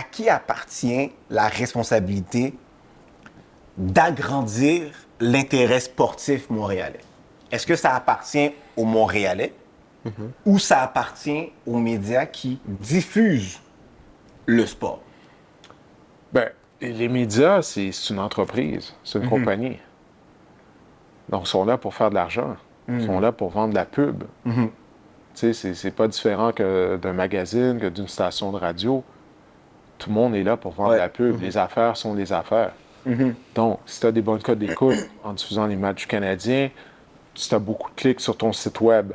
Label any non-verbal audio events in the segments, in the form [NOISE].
à qui appartient la responsabilité d'agrandir l'intérêt sportif montréalais? Est-ce que ça appartient aux Montréalais ou ça appartient aux médias qui diffusent le sport? Ben, les médias, c'est une entreprise, c'est une compagnie. Donc, ils sont là pour faire de l'argent. Ils sont là pour vendre de la pub. Tu sais, c'est- c'est pas différent que d'un magazine, que d'une station de radio. Tout le monde est là pour vendre Ouais. la pub. Les affaires sont les affaires. Donc, si tu as des bonnes codes d'écoute [CLEARS THROAT] en diffusant les matchs du Canadien, si tu as beaucoup de clics sur ton site web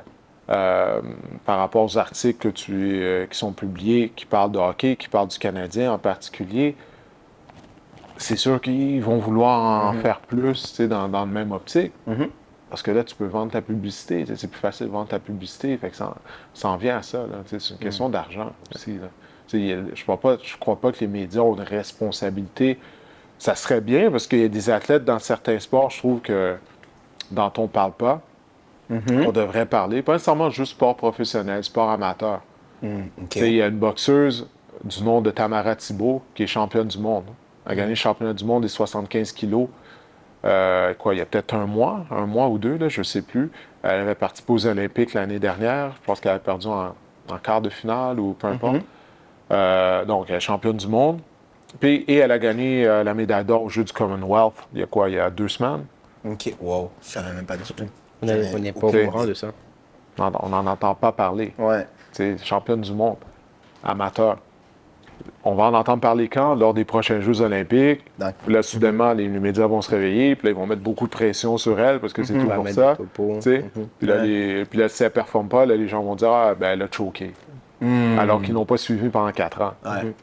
euh, par rapport aux articles tu, euh, qui sont publiés, qui parlent de hockey, qui parlent du Canadien en particulier, c'est sûr qu'ils vont vouloir en faire plus dans, dans le même optique. Parce que là, tu peux vendre ta publicité. C'est plus facile de vendre ta publicité. Fait que ça, ça en vient à ça. C'est une question d'argent aussi. là. A- Je ne crois, pas- je crois pas que les médias ont une responsabilité. Ça serait bien parce qu'il y a des athlètes dans certains sports, je trouve que dont on ne parle pas, on devrait parler. Pas nécessairement juste sport professionnel, sport amateur. Sais, Il y a une boxeuse du nom de Tamara Thibault qui est championne du monde. Elle a gagné le championnat du monde des 75 kilos. euh, quoi, il y a peut-être un mois, un mois ou deux, là, je ne sais plus. Elle avait participé aux Olympiques l'année dernière. Je pense qu'elle avait perdu en, en quart de finale ou peu importe. Euh, donc, elle est championne du monde. Puis, et elle a gagné euh, la médaille d'or au Jeux du Commonwealth il y a quoi, il y a deux semaines? OK. Wow. Je savais même pas du tout. On n'est pas au courant de ça. On n'en entend pas parler. Ouais. C'est championne du monde, amateur. On va en entendre parler quand? Lors des prochains Jeux olympiques. Puis là, soudainement, les, les médias vont se réveiller, puis là, ils vont mettre beaucoup de pression sur elle, parce que c'est ça. Mhm. Puis, là, Ouais. les- puis là, si elle ne performe pas, là, les gens vont dire Ah, ben, elle a choqué. Hmm. Alors qu'ils n'ont pas suivi pendant quatre ans. Ouais.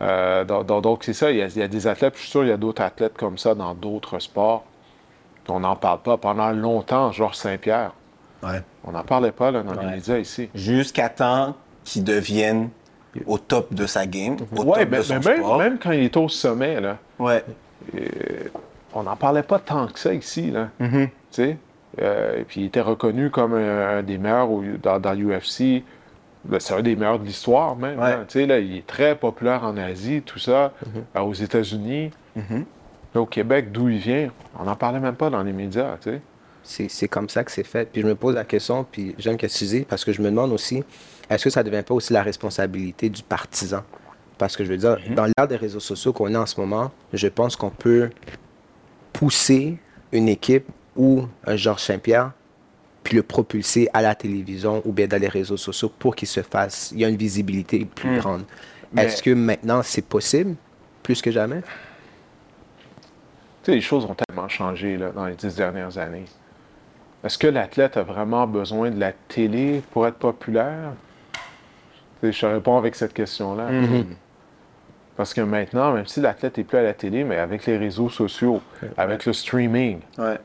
Euh, donc, donc- donc, c'est ça. Il y, a, il y a des athlètes, je suis sûr qu'il y a d'autres athlètes comme ça dans d'autres sports. On n'en parle pas. Pendant longtemps, Georges Saint-Pierre, Ouais. on n'en parlait pas là, dans les médias ici. Jusqu'à temps qu'il devienne au top de sa game, au Ouais, top mais, de son mais même, sport. même quand il était au sommet, là, Ouais. on n'en parlait pas tant que ça ici. Là, Mm-hmm. Euh, et puis il était reconnu comme un, un des meilleurs au- dans, dans l'UFC. Ben, c'est un des meilleurs de l'histoire même. Ouais. là. Il est très populaire en Asie, tout ça, euh, aux États-Unis. Là, au Québec, d'où il vient, on n'en parlait même pas dans les médias. C'est comme ça que c'est fait. Puis je me pose la question, puis j'aime que dis, parce que je me demande aussi, est-ce que ça ne devient pas aussi la responsabilité du partisan? Parce que je veux dire, dans l'ère des réseaux sociaux qu'on a en ce moment, je pense qu'on peut pousser une équipe ou un Georges Saint-Pierre, puis le propulser à la télévision ou bien dans les réseaux sociaux pour qu'il se fasse, il y a une visibilité plus grande. Mais- Est-ce que maintenant c'est possible, plus que jamais? Tu sais, les choses ont tellement changé là, dans les dix dernières années. Est-ce que l'athlète a vraiment besoin de la télé pour être populaire? Tu sais, je te réponds avec cette question-là. Parce que maintenant, même si l'athlète n'est plus à la télé, mais avec les réseaux sociaux, avec le streaming, Ouais.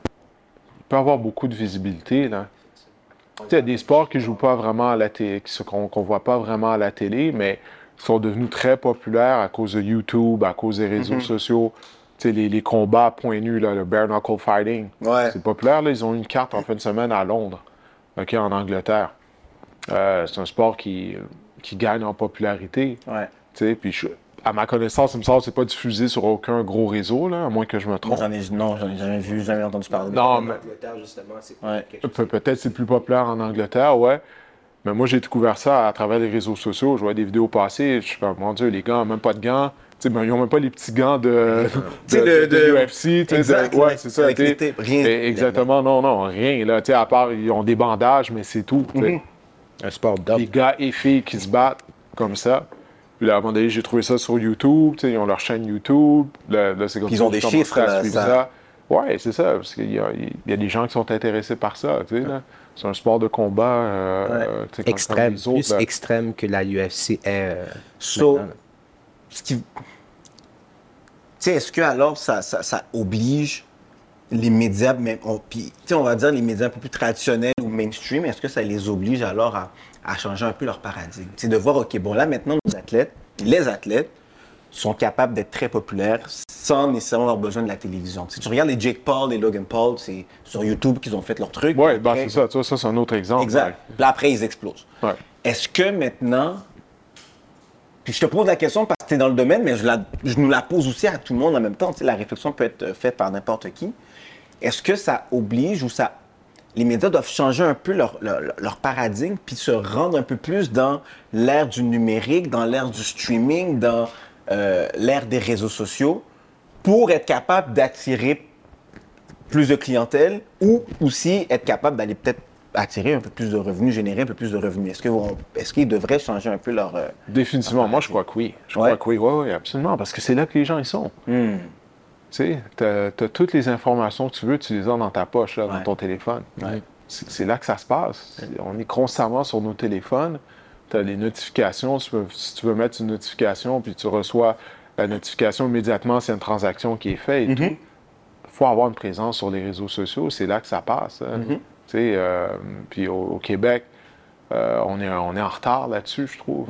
Avoir beaucoup de visibilité. Là. Il y a des sports qui ne jouent pas vraiment à la télé, qu'on ne voit pas vraiment à la télé, mais sont devenus très populaires à cause de YouTube, à cause des réseaux sociaux. Tu sais, les, les combats à point nu, là, le bare knuckle fighting. Ouais. C'est populaire. Là. Ils ont une carte en fin de semaine à Londres, en Angleterre. Euh, c'est un sport qui, qui gagne en popularité. Ouais. Puis à ma connaissance, il me semble que ce n'est pas diffusé sur aucun gros réseau, là, à moins que je me Moi, trompe. j'en ai, non, j'en ai jamais vu, jamais entendu parler. Non, mais justement, c'est Ouais. Pe- Peut-être c'est plus populaire en Angleterre, ouais. Mais moi, j'ai découvert ça à travers les réseaux sociaux. Je vois des vidéos passer. Je suis comme, mon Dieu, les gars n'ont même pas de gants. Tu sais, ben, ils n'ont même pas les petits gants de, [LAUGHS] de, de- de de- UFC. tu sais, Exact, de- ouais, c'est ça. rien. Exactement, non, non, rien. Là, Tu sais, à part, ils ont des bandages, mais c'est tout. sais. Un sport d'homme. Les gars et filles qui se battent comme ça. Puis là, à un moment donné, j'ai trouvé ça sur YouTube. tu sais, Ils ont leur chaîne YouTube. Là, comme Ils ça ont des chiffres, à là, ça- ça. Ouais, c'est ça. Parce qu'il y y a des gens qui sont intéressés par ça. tu sais, là. C'est un sport de combat. euh, Ouais. euh, extrême, comme les autres, plus là. extrême que la UFC est. euh, So, ce qui... Est-ce que alors ça, ça, ça oblige les médias, même, on, puis, tu sais, on va dire les médias un peu plus traditionnels ou mainstream, est-ce que ça les oblige alors à, à changer un peu leur paradigme? C'est de voir, OK, bon, là, maintenant, nos athlètes, les athlètes, sont capables d'être très populaires sans nécessairement avoir besoin de la télévision. Si tu regardes les Jake Paul, les Logan Paul, c'est sur YouTube qu'ils ont fait leur truc. Ouais, ben, c'est ça. Ça, c'est un autre exemple. Exact. Puis là, après, ils explosent. Ouais. Est-ce que maintenant, Puis je te pose la question parce que tu es dans le domaine, mais je, la, je nous la pose aussi à tout le monde en même temps. Tu sais, la réflexion peut être faite par n'importe qui. Est-ce que ça oblige ou ça. Les médias doivent changer un peu leur, leur, leur paradigme puis se rendre un peu plus dans l'ère du numérique, dans l'ère du streaming, dans euh, l'ère des réseaux sociaux pour être capable d'attirer plus de clientèle ou aussi être capable d'aller peut-être attirer un peu plus de revenus, générer un peu plus de revenus. Est-ce qu'ils devraient changer un peu leur... euh, Définitivement, moi je crois que oui. Je Ouais. crois que oui, oui, oui, absolument, parce que c'est là que les gens ils sont. hmm, Tu sais, as toutes les informations que tu veux, tu les as dans ta poche, là, dans ton téléphone. Ouais. C'est là que ça se passe. On est constamment sur nos téléphones. Tu as les notifications. tu si tu veux mettre une notification, puis tu reçois la notification immédiatement s'il y a une transaction qui est faite et tout. Il faut avoir une présence sur les réseaux sociaux. C'est là que ça passe. hein. Tu sais, euh, puis au, au Québec, euh, on, est, on est en retard là-dessus, je trouve.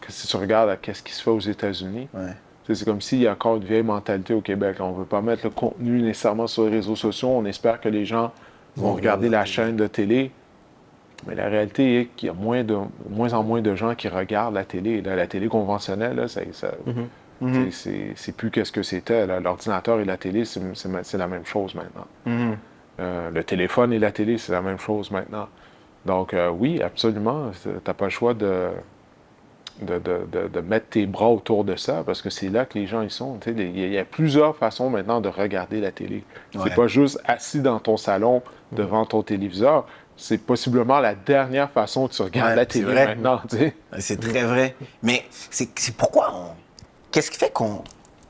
Que si tu regardes qu'est-ce qui se fait aux États-Unis, ouais. C'est comme s'il y a encore une vieille mentalité au Québec. On ne veut pas mettre le contenu nécessairement sur les réseaux sociaux. On espère que les gens vont regarder la chaîne de télé. Mais la réalité est qu'il y a moins, de, moins en moins de gens qui regardent la télé. Là, la télé conventionnelle, là, ça, ça- c'est- c'est- c'est plus qu'est-ce que c'était. L'ordinateur et la télé, c'est la même chose maintenant. Euh, le téléphone et la télé, c'est la même chose maintenant. Donc, euh, oui, absolument. Tu n'as pas le choix de, de, de- de- mettre tes bras autour de ça parce que c'est là que les gens y sont. Il y, a- il y a plusieurs façons maintenant de regarder la télé. Ouais. C'est pas juste assis dans ton salon devant ton téléviseur. C'est possiblement la dernière façon que tu regardes Ouais, la télé vrai. maintenant. C'est très vrai. Mais c'est c'est pourquoi on. Qu'est-ce qui fait qu'on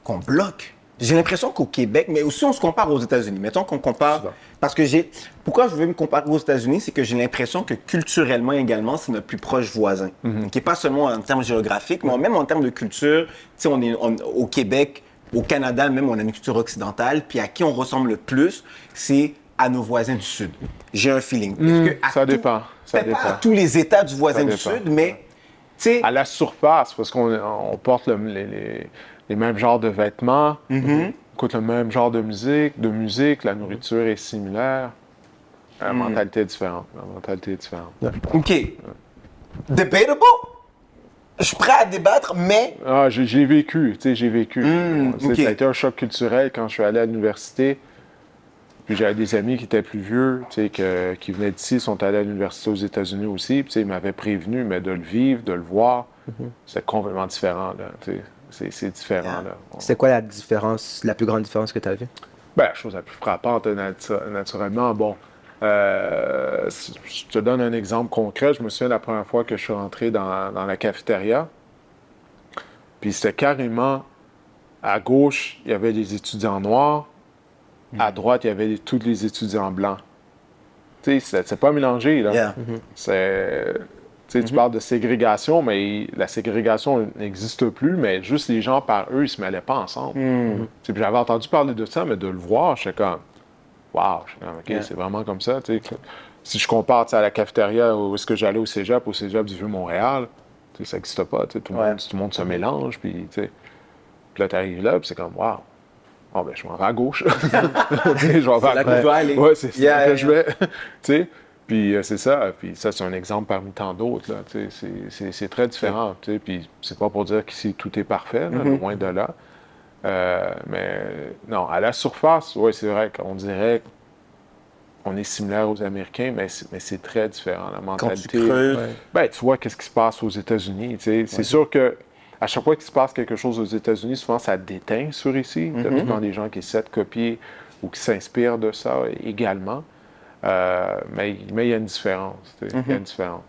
qu'on bloque J'ai l'impression qu'au Québec, mais aussi on se compare aux États-Unis. Mettons qu'on compare. Parce que j'ai. Pourquoi je veux me comparer aux États-Unis, c'est que j'ai l'impression que culturellement également, c'est notre plus proche voisin. Qui est pas seulement en termes géographiques, mais même en termes de culture. Tu sais, on est on- au Québec, au Canada même, on a une culture occidentale. Puis à qui on ressemble le plus, c'est à nos voisins du Sud. J'ai un feeling. Que à ça tout- dépend, ça peut-être pas dépend. à tous les États du voisin du dépend. Sud, mais. Tu sais, À la surface, parce qu'on on porte le- les, les- les mêmes genres de vêtements, Mm-hmm. on écoute le même genre de musique, de musique, la nourriture est similaire. La Mm. mentalité est différente. La mentalité est différente. OK. Debatable? Je suis prêt à débattre, mais. Ah, j'ai vécu, tu sais, j'ai vécu. Mm. Ça a été un choc culturel quand je suis allé à l'université. Puis j'avais des amis qui étaient plus vieux, tu sais, que- qui venaient d'ici, sont allés à l'université aux États-Unis aussi. Puis, tu sais, ils m'avaient prévenu, mais de le vivre, de le voir, Mm-hmm. c'est complètement différent, là. tu sais. C'est- C'est différent, là. On- C'est quoi la différence, la plus grande différence que tu as vue? Ben, la chose la plus frappante, natu- naturellement, bon, euh, je te donne un exemple concret. Je me souviens la première fois que je suis rentré dans, dans la cafétéria. Puis c'était carrément à gauche, il y avait les étudiants noirs. À droite, il y avait tous les étudiants blancs. Tu sais, c'est- c'est pas mélangé, là. Yeah. C'est. Tu sais, tu parles de ségrégation, mais la ségrégation n'existe plus, mais juste les gens par eux, ils se mêlaient pas ensemble. Tu sais, J'avais entendu parler de ça, mais de le voir, j'étais comme, waouh, OK, Yeah. c'est vraiment comme ça. tu sais. Si je compare tu sais, à la cafétéria où est-ce que j'allais au cégep, au cégep du Vieux-Montréal, tu sais, ça n'existe pas. tu sais, Tout, le Ouais. monde, tout le monde se mélange, puis tu sais. Puis là, tu arrives là, c'est comme, waouh. Bon, ben, je m'en vais à gauche. Je vais. Ouais, c'est c'est Yeah, yeah. je vais. [LAUGHS] tu sais, puis euh, c'est ça. Puis ça, c'est un exemple parmi tant d'autres. tu c'est- très différent. tu Puis c'est pas pour dire qu'ici tout est parfait, là, Mm-hmm. loin de là. Euh, mais non, à la surface, oui, c'est vrai qu'on dirait qu'on est similaire aux Américains, mais c'est très différent. La Quand tu mentalité. creuses. Ouais. Ben, tu vois qu'est-ce qui se passe aux États-Unis. tu. C'est sûr que à chaque fois qu'il se passe quelque chose aux États-Unis, souvent ça déteint sur ici. Il y a tout le temps des gens qui essaient de copier ou qui s'inspirent de ça également. Euh, mais mais il y a une différence. tu sais. Il y a une différence.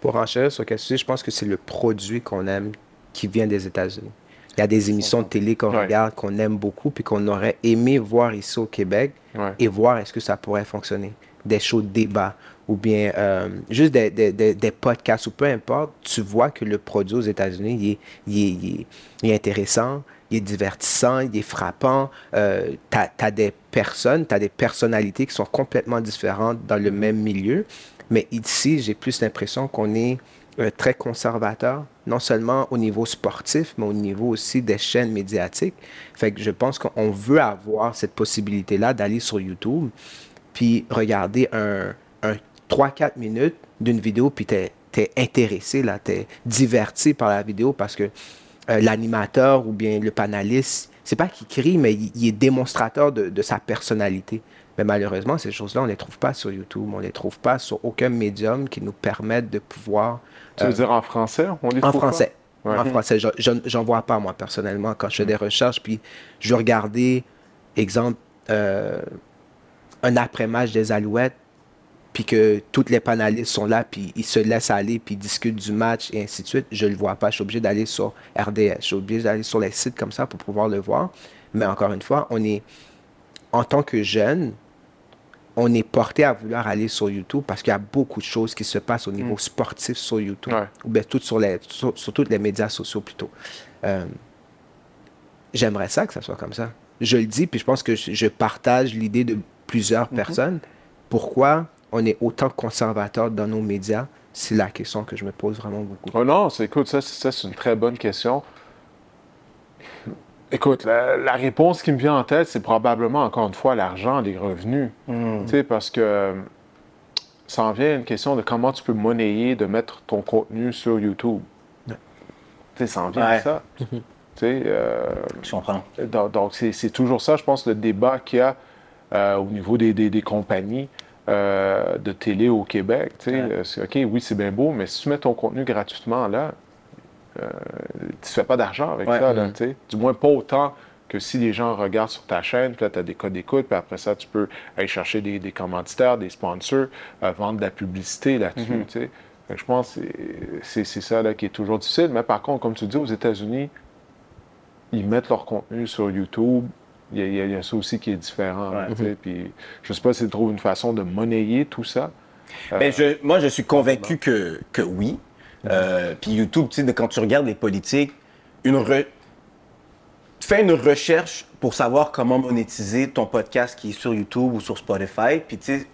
Pour enchérir sur question, je pense que c'est le produit qu'on aime qui vient des États-Unis. Il y a des émissions de télé qu'on Ouais. regarde, qu'on aime beaucoup, puis qu'on aurait aimé voir ici au Québec Ouais. et voir est-ce que ça pourrait fonctionner. Des shows de débat ou bien euh, juste des, des- des- des podcasts ou peu importe, tu vois que le produit aux États-Unis, il il il il est intéressant, il est divertissant, il est frappant. Euh, tu as, des personnes, tu as des personnalités qui sont complètement différentes dans le même milieu. Mais ici, j'ai plus l'impression qu'on est euh, très conservateur, non seulement au niveau sportif, mais au niveau aussi des chaînes médiatiques. Fait que je pense qu'on veut avoir cette possibilité-là d'aller sur YouTube, puis regarder un, un 3-4 minutes d'une vidéo, puis t'es es intéressé, là, t'es diverti par la vidéo parce que euh, l'animateur ou bien le panaliste, c'est pas qu'il crie, mais il, est démonstrateur de, de, sa personnalité. Mais malheureusement, ces choses-là, on ne les trouve pas sur YouTube, on ne les trouve pas sur aucun médium qui nous permette de pouvoir. Tu veux dire en français on les En français. En français. J'en vois pas, moi, personnellement, quand je fais des recherches, puis je regardais, exemple, un après-match des Alouettes, puis que tous les panélistes sont là, puis ils se laissent aller, puis ils discutent du match et ainsi de suite, je ne le vois pas. Je suis obligé d'aller sur RDS, je suis obligé d'aller sur les sites comme ça pour pouvoir le voir. Mais encore une fois, on est, en tant que jeune, on est porté à vouloir aller sur YouTube parce qu'il y a beaucoup de choses qui se passent au niveau mm. sportif sur YouTube, ou bien toutes sur, les, sur, tous les médias sociaux plutôt. Euh, j'aimerais ça que ça soit comme ça. Je le dis, puis je pense que je, partage l'idée de plusieurs mm-hmm. personnes. Pourquoi on est autant conservateur dans nos médias? C'est la question que je me pose vraiment beaucoup. Oh non, c'est, écoute, ça, c'est une très bonne question. Écoute, la, réponse qui me vient en tête, c'est probablement, encore une fois, l'argent, les revenus. Hmm. Tu sais, parce que ça en vient à une question de comment tu peux monnayer de mettre ton contenu sur YouTube. Tu sais, ça en vient à ça. tu sais, euh, je comprends. Donc, c'est toujours ça, je pense, le débat qu'il y a euh, au niveau des, des compagnies. Euh, de télé au Québec. Euh, c'est OK, oui, c'est bien beau, mais si tu mets ton contenu gratuitement là, euh, tu ne fais pas d'argent avec ça. Là, mm. Du moins, pas autant que si les gens regardent sur ta chaîne, puis là, tu as des codes d'écoute, puis après ça, tu peux aller chercher des, des commanditaires, des sponsors, vendre de la publicité là-dessus. Mm-hmm. Je pense que c'est ça là, qui est toujours difficile. Mais par contre, comme tu dis, aux États-Unis, ils mettent leur contenu sur YouTube il y, a, ça aussi qui est différent. Puis, je ne sais pas s'ils trouvent une façon de monnayer tout ça. Ben, je, moi, je suis convaincu que, que oui. Euh, puis YouTube, tu sais, quand tu regardes les politiques, une re... fais une recherche pour savoir comment monétiser ton podcast qui est sur YouTube ou sur Spotify. Puis, tu sais,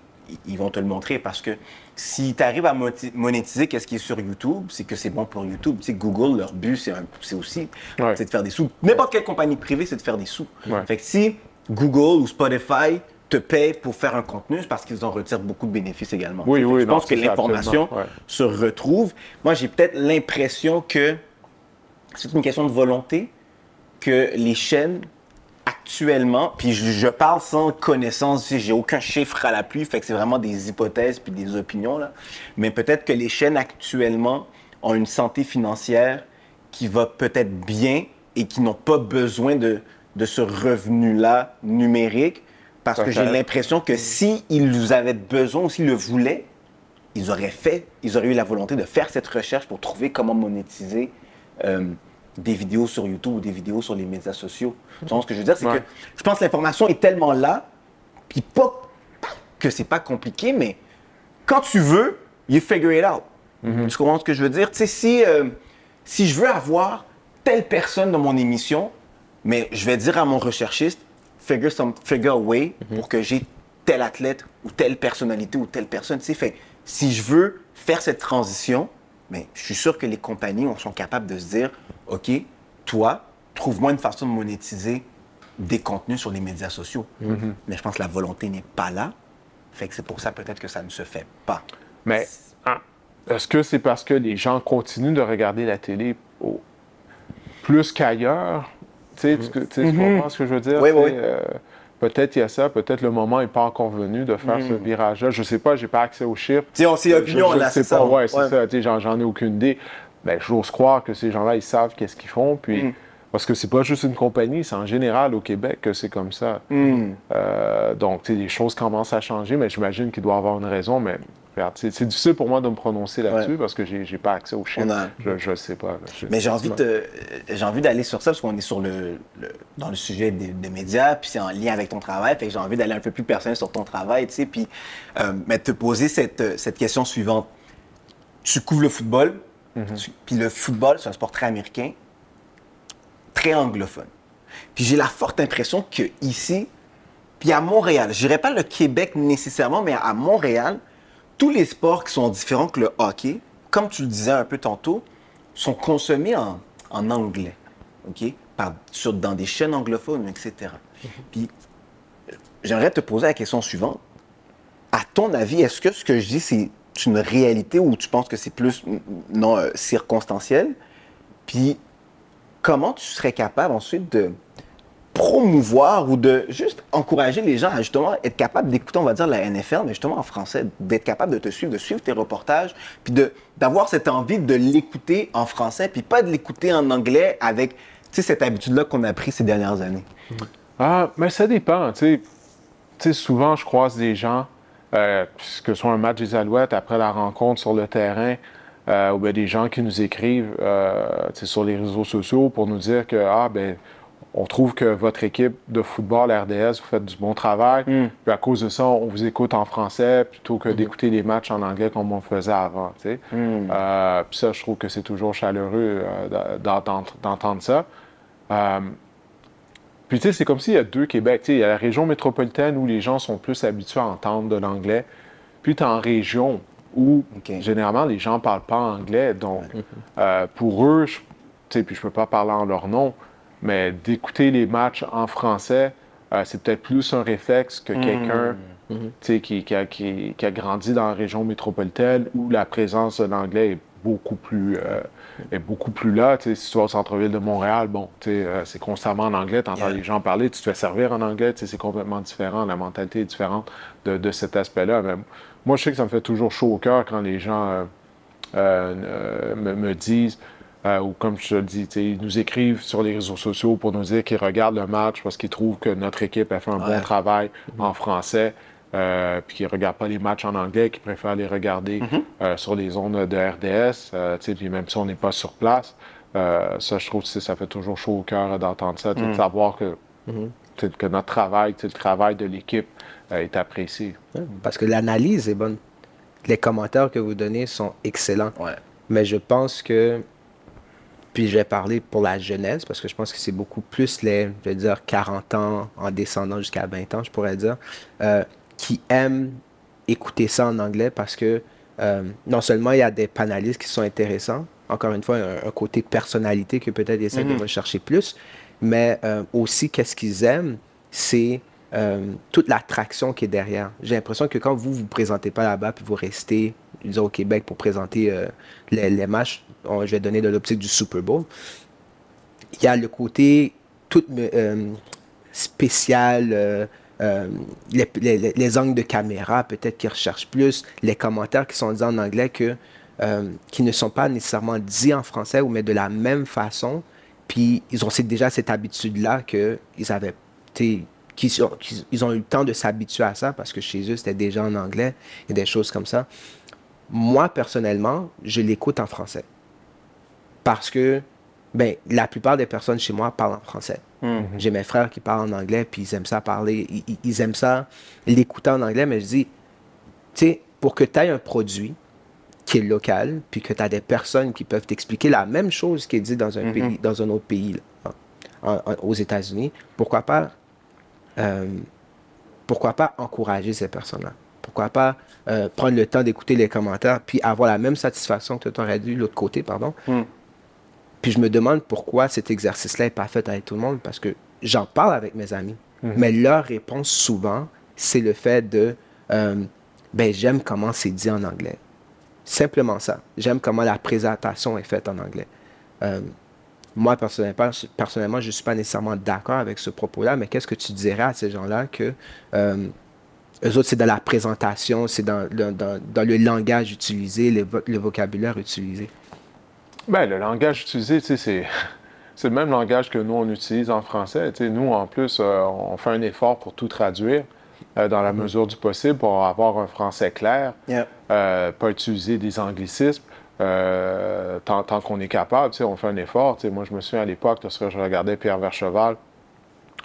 ils vont te le montrer parce que si tu arrives à monétiser qu'est-ce qui est sur YouTube, c'est que c'est bon pour YouTube. Tu sais, Google, leur but, c'est aussi de faire des sous. N'importe quelle compagnie privée, c'est de faire des sous. Fait que si Google ou Spotify te paye pour faire un contenu, c'est parce qu'ils en retirent beaucoup de bénéfices également. Oui, oui, je pense que l'information se retrouve. Moi, j'ai peut-être l'impression que c'est une question de volonté que les chaînes actuellement, puis je, parle sans connaissance, j'ai aucun chiffre à l'appui, fait que c'est vraiment des hypothèses puis des opinions, là. mais peut-être que les chaînes actuellement ont une santé financière qui va peut-être bien et qui n'ont pas besoin de, de ce revenu-là numérique, parce que j'ai l'impression que s'ils si avaient besoin ou s'ils le voulaient, ils auraient fait, ils auraient eu la volonté de faire cette recherche pour trouver comment monétiser euh, des vidéos sur YouTube ou des vidéos sur les médias sociaux. Tu vois ce que je veux dire? C'est que je pense que l'information est tellement là, puis pas que c'est pas compliqué, mais quand tu veux, you figure it out. Mm-hmm. Tu comprends ce que je veux dire? Tu sais, si, euh, si je veux avoir telle personne dans mon émission, mais je vais dire à mon recherchiste, figure, some, figure a way mm-hmm. pour que j'ai tel athlète ou telle personnalité ou telle personne. Tu sais, fait, si je veux faire cette transition, mais je suis sûr que les compagnies sont capables de se dire, OK, toi, trouve-moi une façon de monétiser des contenus sur les médias sociaux. Mhm. Mais je pense que la volonté n'est pas là. Fait que c'est pour ça peut-être que ça ne se fait pas. Mais hein, est-ce que c'est parce que les gens continuent de regarder la télé plus qu'ailleurs? Tu, sais, tu, mhm. comprends ce que je veux dire? Oui, oui. Euh, peut-être il y a ça, peut-être le moment n'est pas encore venu de faire ce mhm. virage-là. Je ne sais pas, j'ai pas accès aux chiffres. Tu on s'est opinion là, c'est ça. Ouais, c'est ça. J'en ai aucune idée. Ben, j'ose croire que ces gens-là, ils savent qu'est-ce qu'ils font. Puis parce que c'est pas juste une compagnie, c'est en général au Québec que c'est comme ça. Hmm. Euh, donc, les choses commencent à changer, mais j'imagine qu'il doit y avoir une raison. Mais c'est difficile pour moi de me prononcer là-dessus parce que j'ai pas accès aux chiffres. Je ne sais pas. mais j'ai envie, de, envie d'aller sur ça parce qu'on est sur le, dans le sujet des, médias, puis c'est en lien avec ton travail. Fait que j'ai envie d'aller un peu plus personnel sur ton travail, tu sais, puis euh, mais te poser cette, cette question suivante. Tu couvres le football, mm-hmm. puis le football, c'est un sport très américain très anglophone. Puis j'ai la forte impression que ici, puis à Montréal, je dirais pas le Québec nécessairement, mais à Montréal, tous les sports qui sont différents que le hockey, comme tu le disais un peu tantôt, sont consommés en, anglais, OK? Par, sur, dans des chaînes anglophones, etc. Puis j'aimerais te poser la question suivante. À ton avis, est-ce que ce que je dis, c'est une réalité ou tu penses que c'est plus non euh, circonstanciel? Puis comment tu serais capable ensuite de promouvoir ou de juste encourager les gens à justement être capable d'écouter, on va dire, la NFL, mais justement en français, d'être capable de te suivre, de suivre tes reportages, puis d'avoir cette envie de l'écouter en français, puis pas de l'écouter en anglais avec cette habitude-là qu'on a pris ces dernières années? Ah, mais ça dépend. Tu sais, souvent, je croise des gens, euh, que ce soit un match des Alouettes, après la rencontre sur le terrain, euh, ou bien des gens qui nous écrivent euh, sur les réseaux sociaux pour nous dire que, ah, ben on trouve que votre équipe de football, RDS, vous faites du bon travail. Mm. Puis à cause de ça, on vous écoute en français plutôt que mm-hmm. d'écouter les matchs en anglais comme on faisait avant. Mm. Euh, puis ça, je trouve que c'est toujours chaleureux euh, d'entendre ça. Euh, puis tu sais, c'est comme s'il y a deux Québec. il y a la région métropolitaine où les gens sont plus habitués à entendre de l'anglais. Puis tu en région où généralement les gens ne parlent pas anglais. Donc pour eux, je, puis je ne peux pas parler en leur nom, mais d'écouter les matchs en français, euh, c'est peut-être plus un réflexe que quelqu'un mm-hmm. qui, a, grandi dans la région métropolitaine où la présence de l'anglais est beaucoup plus, euh, est beaucoup plus là. si tu vas au centre-ville de Montréal, bon, euh, c'est constamment en anglais, tu entends les gens parler, tu te fais servir en anglais, c'est complètement différent, la mentalité est différente de, cet aspect-là. moi, je sais que ça me fait toujours chaud au cœur quand les gens me, disent euh, ou comme je te le dis, ils nous écrivent sur les réseaux sociaux pour nous dire qu'ils regardent le match parce qu'ils trouvent que notre équipe a fait un bon travail en français. Euh, puis qu'ils ne regardent pas les matchs en anglais, qu'ils préfèrent les regarder mhm. euh, sur les ondes de RDS, puis même si on n'est pas sur place. ça, je trouve que ça fait toujours chaud au cœur d'entendre ça, de mhm. savoir que, mhm. que notre travail, le travail de l'équipe est apprécié. Parce que l'analyse est bonne. Les commentaires que vous donnez sont excellents. Mais je pense que puis je vais parler pour la jeunesse, parce que je pense que c'est beaucoup plus les, je vais dire, 40 ans en descendant jusqu'à 20 ans, je pourrais dire, euh, qui aiment écouter ça en anglais parce que euh, non seulement il y a des panélistes qui sont intéressants, encore une fois, un, côté personnalité que peut-être ils essaient de mhm. rechercher plus, mais euh, aussi qu'est-ce qu'ils aiment, c'est toute l'attraction qui est derrière. J'ai l'impression que quand vous vous présentez pas là-bas, puis vous restez disons, au Québec pour présenter les, les matchs, je vais donner de l'optique du Super Bowl. Il y a le côté tout euh, spécial, euh, euh, les, angles de caméra, peut-être qu'ils recherchent plus, les commentaires qui sont dits en anglais que, qui ne sont pas nécessairement dits en français, ou mais de la même façon. Puis ils ont déjà cette habitude-là qu'ils avaient, qu'ils ont, ont eu le temps de s'habituer à ça parce que chez eux, c'était déjà en anglais et des choses comme ça. Moi, personnellement, je l'écoute en français parce que ben, la plupart des personnes chez moi parlent en français. Mhm. J'ai mes frères qui parlent en anglais, puis ils aiment ça parler, ils, aiment ça l'écouter en anglais, mais je dis, tu sais, pour que tu aies un produit qui est local, puis que tu as des personnes qui peuvent t'expliquer la même chose qui est dit dans un, mhm. pays, dans un autre pays, aux États-Unis, pourquoi pas, euh, pourquoi pas encourager ces personnes-là? Pourquoi pas euh, prendre le temps d'écouter les commentaires, puis avoir la même satisfaction que tu aurais dû de l'autre côté, pardon, mhm. Puis je me demande pourquoi cet exercice-là n'est pas fait avec tout le monde, parce que j'en parle avec mes amis. Mhm. Mais leur réponse souvent, c'est le fait de euh, ben j'aime comment c'est dit en anglais. Simplement ça. J'aime comment la présentation est faite en anglais. Euh, moi, personnellement, personnellement, je ne suis pas nécessairement d'accord avec ce propos-là, mais qu'est-ce que tu dirais à ces gens-là que euh, eux autres, c'est dans la présentation, c'est dans, dans, le langage utilisé, le vocabulaire utilisé? Bien, le langage utilisé, c'est, [LAUGHS] c'est le même langage que nous, on utilise en français. nous, en plus, euh, on fait un effort pour tout traduire euh, dans la mm-hmm. mesure du possible pour avoir un français clair, euh, pas utiliser des anglicismes. tant, qu'on est capable, on fait un effort. moi, je me souviens à l'époque, lorsque je regardais Pierre Vercheval,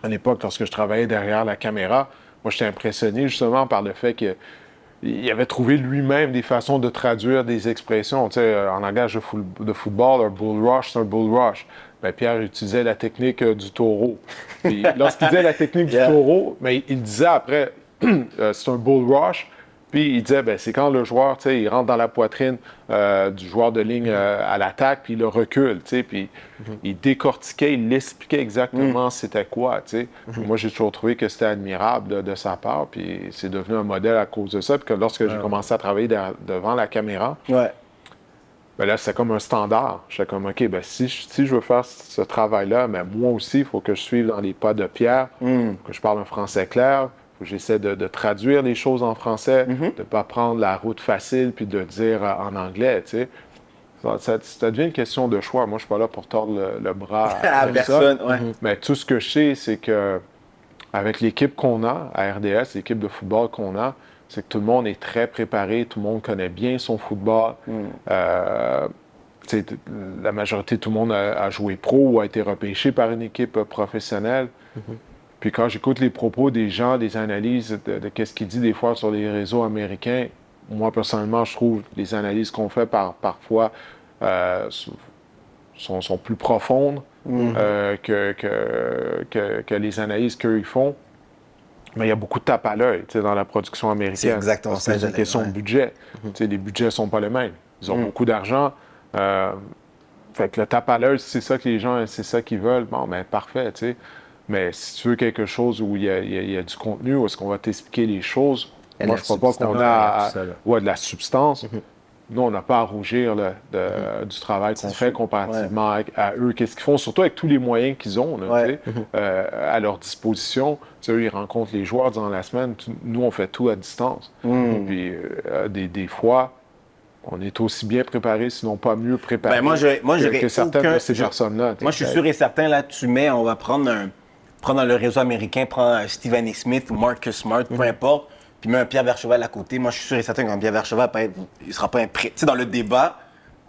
à l'époque, lorsque je travaillais derrière la caméra, moi, j'étais impressionné justement par le fait que il avait trouvé lui-même des façons de traduire des expressions. Tu sais, en langage de, football, un bull rush, c'est un bull rush. Ben, Pierre utilisait la technique euh, du taureau. Lorsqu'il disait la technique du [LAUGHS] taureau, mais il disait après, [CLEARS THROAT] euh, c'est un bull rush. Puis il disait, ben, c'est quand le joueur, tu sais, il rentre dans la poitrine euh, du joueur de ligne euh, à l'attaque, puis il le recule, tu sais, puis mhm. il décortiquait, il expliquait exactement mhm. c'était quoi, tu sais. Mhm. Moi, j'ai toujours trouvé que c'était admirable de, sa part, puis c'est devenu un modèle à cause de ça. Puis que lorsque j'ai commencé à travailler devant la caméra, ouais. ben là, c'est comme un standard. J'étais comme, OK, ben si, je- si je veux faire ce travail-là, mais moi aussi, il faut que je suive dans les pas de Pierre, Hmm. que je parle un français clair, j'essaie de, de traduire les choses en français, Mm-hmm. de ne pas prendre la route facile puis de dire euh, en anglais, tu sais. Ça, ça- ça devient une question de choix. Moi, je suis pas là pour tordre le, le bras [LAUGHS] À personne, ouais. Mais tout ce que je sais, c'est que avec l'équipe qu'on a à RDS, l'équipe de football qu'on a, c'est que tout le monde est très préparé, tout le monde connaît bien son football. Euh, sais, t- la majorité, tout le monde a, a joué pro ou a été repêché par une équipe euh, professionnelle. Puis quand j'écoute les propos des gens, des analyses de, de qu'est-ce qu'ils disent des fois sur les réseaux américains, moi personnellement, je trouve les analyses qu'on fait par, parfois euh, sont, sont plus profondes euh, que, que, que- que les analyses qu'eux ils font. Mais il y a beaucoup de tape à l'œil dans la production américaine. C'est exactement Parce ça, C'est une question de budget. Sais, les budgets ne sont pas les mêmes. Ils ont beaucoup d'argent. euh, fait que le tape à l'œil, si c'est ça que les gens, c'est ça qu'ils veulent, bon, ben parfait, tu sais. Mais si tu veux quelque chose où il y a, il y a- il y a du contenu, où est-ce qu'on va t'expliquer les choses, moi, je ne crois pas qu'on a à- ouais, de la substance. Nous, on n'a pas à rougir là, de- du travail qu'on fait comparativement à eux. Qu'est-ce qu'ils font, surtout avec tous les moyens qu'ils ont là, Ouais. tu sais, euh, à leur disposition. Tu sais, eux, ils rencontrent les joueurs durant la semaine. Nous, on fait tout à distance. Puis, euh, des, des fois, on est aussi bien préparé, sinon pas mieux préparé Ben, moi, je- moi, que, que certaines aucun- de ces personnes-là. Moi, je suis sûr et certain, là, tu mets, on va prendre un. Prendre dans le réseau américain, prendre un Stephen A. Smith ou Marcus Smart, peu importe, puis mets un Pierre Vercheval à côté. Moi, je suis sûr et certain qu'un Pierre Vercheval, va pas être- il sera pas impré. Tu sais, dans le débat,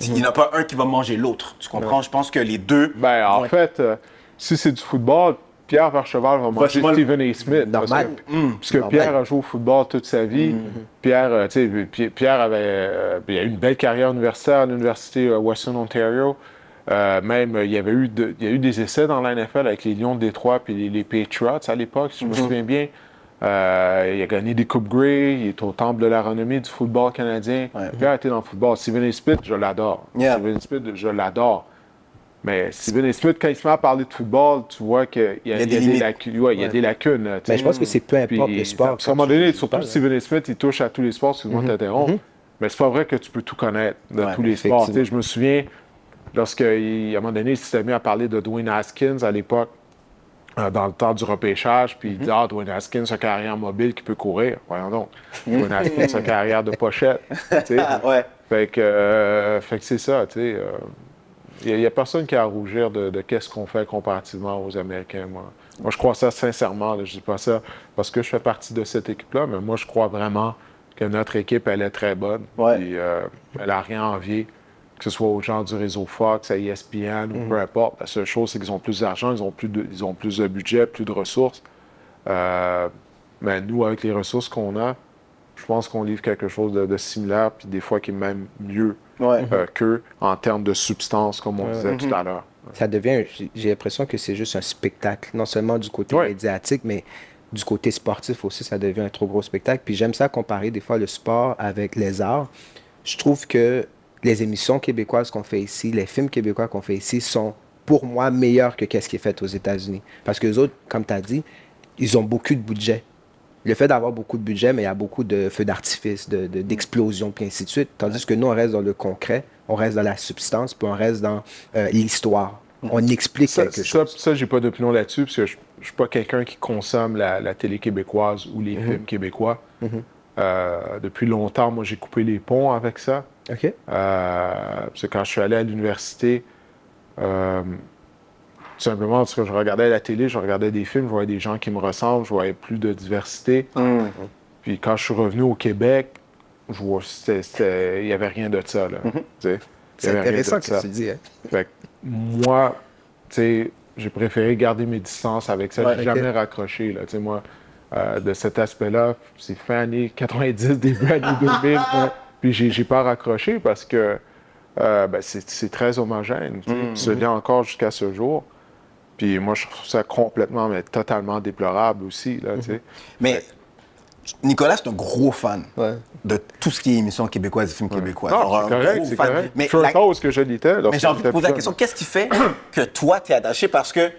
il n'y en a pas un qui va manger l'autre. Tu comprends? Je pense que les deux. Ben, en être- fait, euh, si c'est du football, Pierre Vercheval va manger Stephen A. Smith. Normal. Parce que, parce que Normal. Pierre a joué au football toute sa vie. Pierre, euh, tu sais, Pi- Pierre avait euh, il a eu une belle carrière universitaire à l'Université euh, Western Ontario. Euh, même, euh, il y avait eu, de- il y a eu des essais dans la NFL avec les Lions de Détroit puis les, les Patriots à l'époque, si je me souviens bien. Euh, il a gagné des Coupes Grey, il est au temple de la renommée du football canadien. Pierre a été dans le football. Steven. Smith, je l'adore. Yeah. Steven. Smith, je l'adore. Mais Steven. Smith, quand il se met à parler de football, tu vois qu'il y a, Il y a il y a des lacunes. ouais, il y a des lacunes là, tu sais. Mais je pense que c'est peu importe Puis, le sport. À un moment donné, surtout Steven. Smith, il touche à tous les sports, excuse-moi de t'interrompre. Mais c'est pas vrai que tu peux tout connaître Ouais, tous les sports. Je me souviens, lorsqu'à un moment donné, il s'était mis à parler de Dwayne Haskins à l'époque, euh, dans le temps du repêchage, puis il dit Ah, Dwayne Haskins, a une carrière mobile qui peut courir. Voyons donc. Dwayne Haskins, a une carrière de pochette. [LAUGHS] Ah, ouais. Fait que, euh, fait que c'est ça, tu sais. Il n'y a, personne qui a à rougir de, de qu'est-ce qu'on fait comparativement aux Américains, moi. Moi, je crois ça sincèrement. là. Je dis pas ça parce que je fais partie de cette équipe-là, mais moi, je crois vraiment que notre équipe, elle est très bonne. Ouais. Puis, euh, elle n'a rien à envier, que ce soit aux gens du réseau Fox, à ESPN Mhm. ou peu importe. La seule chose, c'est qu'ils ont plus d'argent, ils ont plus de, ils ont plus de budget, plus de ressources. Euh, mais nous, avec les ressources qu'on a, je pense qu'on livre quelque chose de, de similaire, puis des fois qui est même mieux Ouais. euh, qu'eux en termes de substance, comme on disait tout à l'heure. Ça devient, j'ai- j'ai l'impression que c'est juste un spectacle, non seulement du côté Ouais. médiatique, mais du côté sportif aussi, ça devient un trop gros spectacle. Puis j'aime ça comparer des fois le sport avec les arts. Je trouve que les émissions québécoises qu'on fait ici, les films québécois qu'on fait ici sont pour moi meilleurs que qu'est-ce qui est fait aux États-Unis. Parce que les autres, comme tu as dit, ils ont beaucoup de budget. Le fait d'avoir beaucoup de budget, mais il y a beaucoup de feux d'artifice, de- de- d'explosions, puis ainsi de suite. Tandis que nous, on reste dans le concret, on reste dans la substance, puis on reste dans euh, l'histoire. On explique Ça, quelque ça, chose. ça, j'ai pas d'opinion là-dessus, parce que je, je suis pas quelqu'un qui consomme la, la télé québécoise ou les films québécois. Euh, depuis longtemps, moi, j'ai coupé les ponts avec ça. OK? Euh, parce que quand je suis allé à l'université, euh, tout simplement parce que je regardais la télé, je regardais des films, je voyais des gens qui me ressemblent, je voyais plus de diversité. Mm. Puis quand je suis revenu au Québec, je vois, c'était- c'était- il n'y avait rien de ça. Là, y C'est intéressant ce ça. que tu dis. Hein? Fait que moi, tu sais, j'ai préféré garder mes distances avec ça. Ouais, j'ai ok. jamais raccroché, là. Moi, euh, de cet aspect-là, c'est fin années 90, début années 2000. [LAUGHS] Puis j'ai, pas raccroché parce que euh, ben, c'est, très homogène. Ça l'est encore jusqu'à ce jour. Puis moi, je trouve ça complètement, mais totalement déplorable aussi, là, sais. Mais Nicolas, c'est un gros fan Ouais. de tout ce qui est émission québécoise et films québécois. Non, c'est correct, c'est correct. Mais, la- que je l'étais. mais j'ai envie de poser la question, qu'est-ce qui fait que toi, tu es attaché? Parce que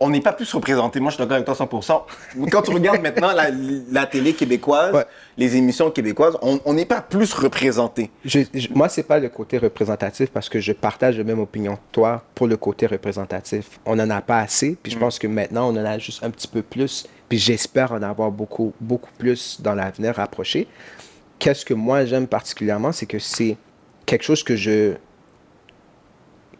on n'est pas plus représenté. Moi, je suis d'accord avec toi 100%. Quand tu regardes maintenant la, la télé québécoise, Ouais. les émissions québécoises, on n'est pas plus représenté. Moi, c'est pas le côté représentatif parce que je partage la même opinion que toi pour le côté représentatif. On n'en a pas assez, puis je pense que maintenant, on en a juste un petit peu plus, puis j'espère en avoir beaucoup, beaucoup plus dans l'avenir rapproché. Qu'est-ce que moi j'aime particulièrement, c'est que c'est quelque chose que je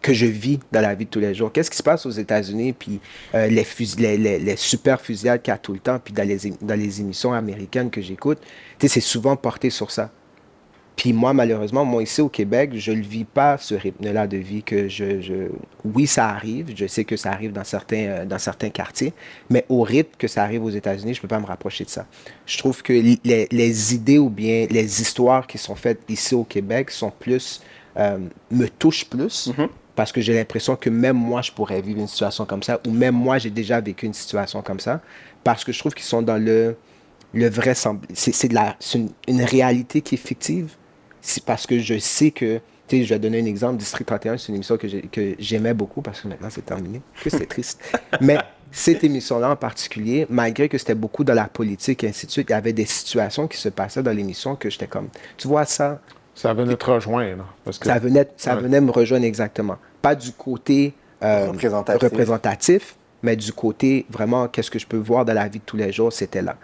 que je vis dans la vie de tous les jours. Qu'est-ce qui se passe aux États-Unis, puis euh, les, super fusillades qu'il y a tout le temps, puis dans les, émissions américaines que j'écoute, c'est souvent porté sur ça. Puis moi, malheureusement, moi ici au Québec, je ne vis pas ce rythme-là de vie que je. Oui, ça arrive. Je sais que ça arrive dans certains, euh, dans certains quartiers. Mais au rythme que ça arrive aux États-Unis, je ne peux pas me rapprocher de ça. Je trouve que les, idées ou bien les histoires qui sont faites ici au Québec sont plus... euh, me touchent plus. Parce que j'ai l'impression que même moi, je pourrais vivre une situation comme ça. Ou même moi, j'ai déjà vécu une situation comme ça. Parce que je trouve qu'ils sont dans le le vrai c'est c'est de la c'est une, une réalité qui est fictive c'est parce que je sais que tu sais je vais donner un exemple District 31 c'est une émission que j'ai- que j'aimais beaucoup parce que maintenant c'est terminé que c'est triste [LAUGHS] mais cette émission là en particulier malgré que c'était beaucoup dans la politique et ainsi de suite il y avait des situations qui se passaient dans l'émission que j'étais comme tu vois ça Ça venait te rejoindre. Parce que ça venait, ça Ouais. venait me rejoindre exactement. Pas du côté euh, Représentatif. représentatif, mais du côté vraiment qu'est-ce que je peux voir dans la vie de tous les jours, c'était là.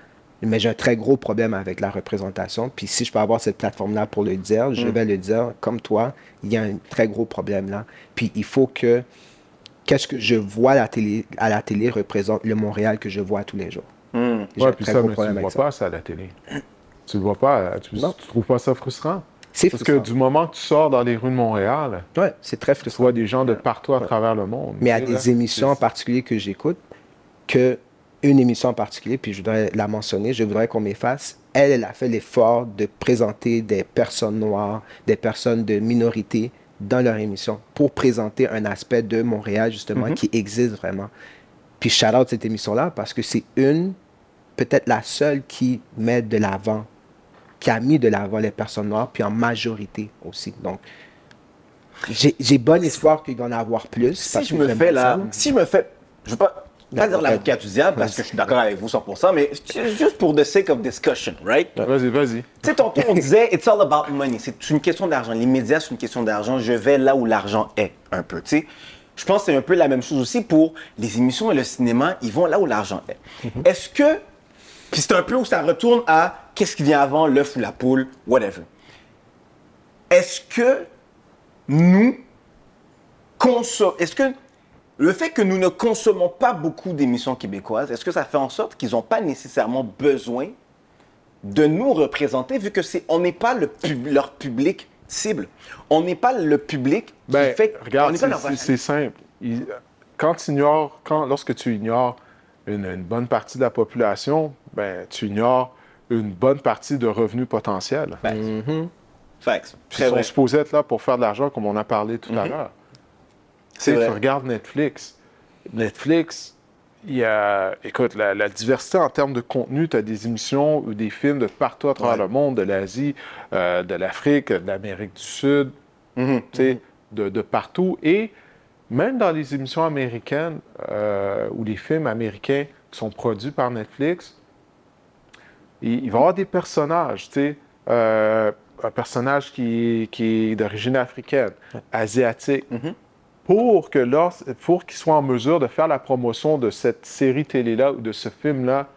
Mais j'ai un très gros problème avec la représentation. Puis si je peux avoir cette plateforme-là pour le dire, je vais le dire comme toi, il y a un très gros problème là. Puis il faut que qu'est-ce que je vois à la télé, à la télé représente le Montréal que je vois tous les jours. J'ai Ouais, un puis très ça, gros mais tu ne vois ça. pas ça à la télé. Tu le vois pas. Tu, Non. tu trouves pas ça frustrant? C'est Parce que du moment que tu sors dans les rues de Montréal, Ouais, c'est très tu vois des gens de partout à travers le monde. Mais sais, des là, émissions en particulier que j'écoute, que une émission en particulier, puis je voudrais la mentionner, je voudrais qu'on m'efface. Elle, elle a fait l'effort de présenter des personnes noires, des personnes de minorité dans leur émission pour présenter un aspect de Montréal, justement, qui existe vraiment. Puis shout out cette émission-là parce que c'est une, peut-être la seule qui met de l'avant, qui a mis de l'avant les personnes noires, puis en majorité aussi. Donc, j'ai j'ai bon espoir qu'il va en avoir plus. Si parce je que me fais là, si je me fais, je veux pas, pas dire l'avocat du diable parce que je suis d'accord avec vous 100%, mais juste pour the sake of discussion, right? Vas-y, vas-y. Tu sais, tantôt, on disait, it's all about money. C'est une question d'argent. Les médias, c'est une question d'argent. Je vais là où l'argent est, un peu. Tu sais, je pense que c'est un peu la même chose aussi pour les émissions et le cinéma. Ils vont là où l'argent est. Est-ce que, puis c'est un peu où ça retourne à qu'est-ce qui vient avant, l'œuf ou la poule, whatever. Est-ce que nous consommons, est-ce que le fait que nous ne consommons pas beaucoup d'émissions québécoises, est-ce que ça fait en sorte qu'ils n'ont pas nécessairement besoin de nous représenter vu que c'est on n'est pas le pub- leur public cible? On n'est pas le public qui Ben, fait regarde, c'est- leur- simple. Il- quand tu ignores, quand, lorsque tu ignores une, une bonne partie de la population, ben, tu ignores une bonne partie de revenus potentiels. Facts. Facts. Puis ils sont vrai. supposés être là pour faire de l'argent, comme on a parlé tout à Mhm. l'heure. C'est Tu sais, vrai. Tu regardes Netflix. Netflix, il y a, écoute, la, la diversité en termes de contenu, tu as des émissions ou des films de partout à travers Ouais. le monde, de l'Asie, euh, de l'Afrique, de l'Amérique du Sud, Mhm. tu sais, de, de partout. Et même dans les émissions américaines euh, ou les films américains qui sont produits par Netflix, il, il va y avoir des personnages, tu sais, euh, un personnage qui, qui est d'origine africaine, asiatique, Mhm. pour que lors, pour qu'il soit en mesure de faire la promotion de cette série télé-là ou de ce film-là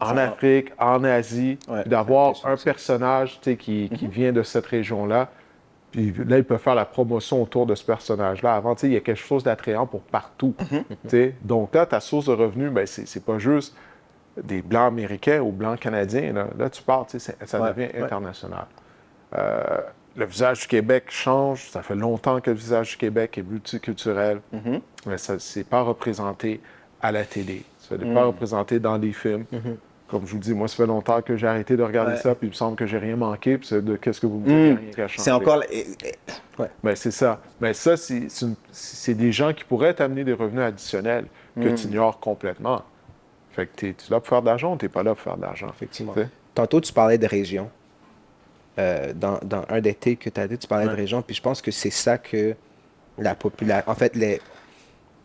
en Ah. Afrique, en Asie, Ouais. d'avoir un personnage qui, qui Mhm. vient de cette région-là. Puis là, ils peuvent faire la promotion autour de ce personnage-là. Avant, tu sais, il y a quelque chose d'attrayant pour partout. Mhm. Donc là, ta source de revenus, ben, c'est pas juste des Blancs américains ou Blancs canadiens. Là, Là, tu parles, tu sais, c'est- ça Ouais, devient ouais. international. Euh, le visage du Québec change. Ça fait longtemps que le visage du Québec est multiculturel. Mhm. Mais ça c'est pas représenté à la télé. Ça n'est Mm. pas représenté dans les films. Comme je vous dis, moi, ça fait longtemps que j'ai arrêté de regarder. Ouais. ça, puis il me semble que j'ai rien manqué, puis c'est de qu'est-ce que vous me dites, Mm. rien changé. C'est encore eh, Ben, c'est ça. Mais ça, c'est des gens qui pourraient t'amener des revenus additionnels que Mm. tu ignores complètement. Fait que tu es là pour faire de l'argent ou t'es pas là pour faire de l'argent? Effectivement. Tu? Tantôt, tu parlais de région. Euh, dans, dans un des takes que tu as dit, tu parlais de Ouais. région. Puis je pense que c'est ça que la population. En fait, les,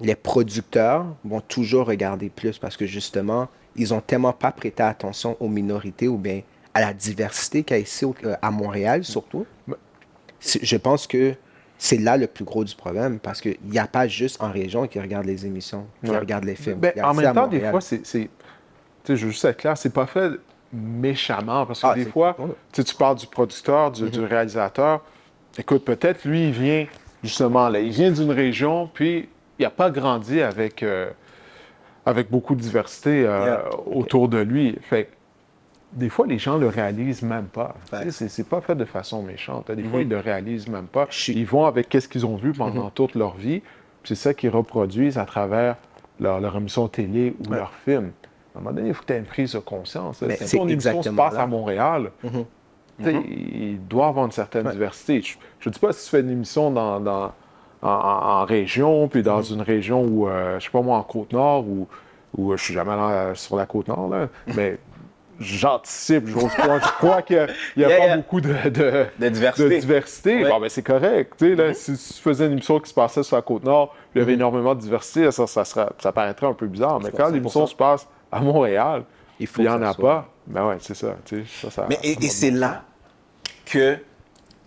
les producteurs vont toujours regarder plus parce que justement, ils ont tellement pas prêté attention aux minorités ou bien à la diversité qu'il y a ici euh, à Montréal surtout. Je pense que c'est là le plus gros du problème parce qu'il n'y a pas juste en région qui regardent les émissions, qui Ouais. regardent les films. Ben, en même temps, des fois, c'est. je veux juste être clair, c'est pas fait méchamment. Parce que Ah, des fois, tu parles du producteur, du, du réalisateur. Écoute, peut-être lui, il vient justement là, il vient d'une région, puis il n'a pas grandi avec, euh, avec beaucoup de diversité euh, Yeah. autour de lui. Fait des fois, les gens le réalisent même pas. Facts. C'est, pas fait de façon méchante. Des fois, ils le réalisent même pas. Ils vont avec qu'est-ce qu'ils ont vu pendant toute leur vie. c'est ça qu'ils reproduisent à travers leur, leur émission télé ou leur film. À un moment donné, il faut que tu aies une prise de conscience. Mais si ton émission se passe là. à Montréal, tu sais, il doit avoir une certaine diversité. Je ne dis pas si tu fais une émission dans, dans- en, région, puis dans une région où, euh, je sais pas moi, en Côte-Nord, ou où je suis jamais allé euh, sur la Côte-Nord, là, mais j'anticipe, j'ose croire, je crois qu'il n'y a, Yeah, pas yeah. beaucoup de, de, De diversité. de diversité. Ouais. Bon, ben, c'est correct. tu sais, là, Si tu faisais une émission qui se passait sur la Côte-Nord, il y avait énormément de diversité, ça, ça, ça paraîtrait un peu bizarre. Mais quand 100%. l'émission se passe à Montréal, Il n'y en ça a soit. pas, ben ouais, c'est ça. tu sais, ça, ça- Mais, et, et c'est là que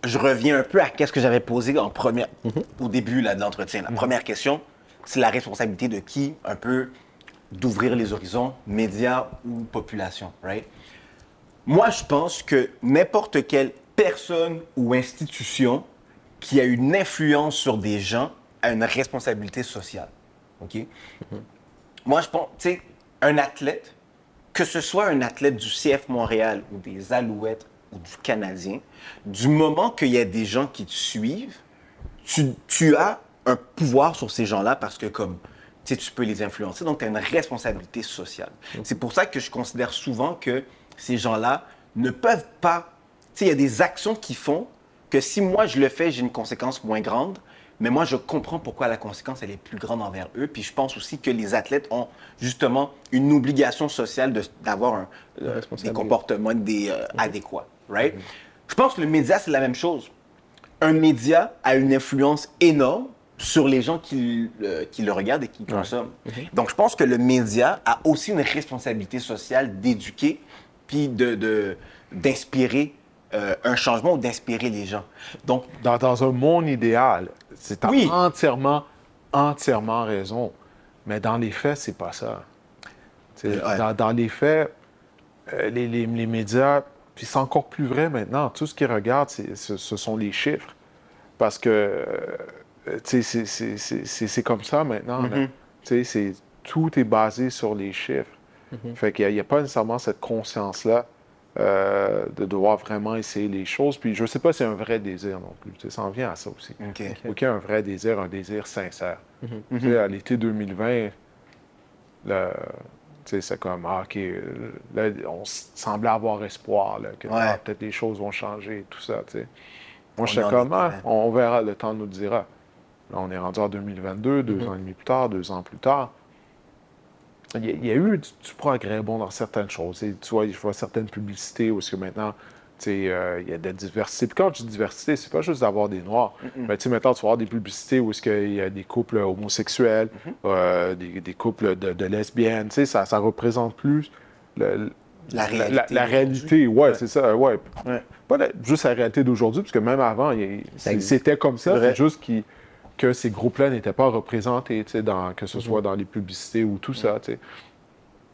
je reviens un peu à ce que j'avais posé en première, au début là, de l'entretien. La première question, c'est la responsabilité de qui, un peu, d'ouvrir les horizons, médias ou population, right? Moi, je pense que n'importe quelle personne ou institution qui a une influence sur des gens a une responsabilité sociale. OK? Moi, je pense, tu sais, un athlète, que ce soit un athlète du CF Montréal ou des Alouettes ou du Canadien, du moment qu'il y a des gens qui te suivent, tu, tu as un pouvoir sur ces gens-là parce que comme tu peux les influencer, donc tu as une responsabilité sociale. C'est pour ça que je considère souvent que ces gens-là ne peuvent pas... Tu sais, il y a des actions qu'ils font que si moi je le fais, j'ai une conséquence moins grande, mais moi je comprends pourquoi la conséquence elle est plus grande envers eux. Puis je pense aussi que les athlètes ont justement une obligation sociale de- d'avoir un, euh, des comportements des, euh, adéquats. Right? Je pense que le média, c'est la même chose un média a une influence énorme sur les gens qui, le- qui le regardent et qui le consomment. Donc, je pense que le média a aussi une responsabilité sociale d'éduquer puis de, d'inspirer euh, un changement ou d'inspirer les gens. Donc, dans, dans un monde idéal, c'est Oui. entièrement, entièrement raison. Mais dans les faits, c'est pas ça. Ouais. dans les faits, euh, les, les- les médias, puis c'est encore plus vrai maintenant, tout ce qu'ils regardent, ce, sont les chiffres. Parce que, euh, tu sais, c'est- c'est- c'est c'est- c'est comme ça maintenant. Mm-hmm. Tu sais, tout est basé sur les chiffres. Fait qu'il n'y a, pas nécessairement cette conscience-là euh, de devoir vraiment essayer les choses. Puis je sais pas si c'est un vrai désir non plus. Tu sais, ça en vient à ça aussi. OK. Un vrai désir, un désir sincère. Mm-hmm. Tu sais, à l'été 2020, le- c'est comme, ah, OK, là, on semblait avoir espoir, là, que Ouais. ah, peut-être les choses vont changer, tout ça, tu sais. Moi, j'étais comme, ah, on verra, le temps nous dira. Là, on est rendu en 2022, deux Mm-hmm. ans et demi plus tard, deux ans plus tard. Il y a, il y a eu du, du progrès bon dans certaines choses. Tu vois, je vois certaines publicités où est-ce que maintenant, euh, il y a de la diversité. Puis quand je dis diversité, c'est pas juste d'avoir des noirs. Mais tu sais, maintenant, tu vas avoir des publicités où est-ce qu'il y a des couples homosexuels, euh, des, des couples de, de lesbiennes. Tu sais, ça, ça représente plus le- La réalité La, réalité, ouais, c'est ça, ouais. Ouais. Pas la- juste la réalité d'aujourd'hui, parce que même avant, il c'était comme ça. C'est juste que ces groupes-là n'étaient pas représentés, tu sais, dans, que ce soit dans les publicités ou tout ça, tu sais.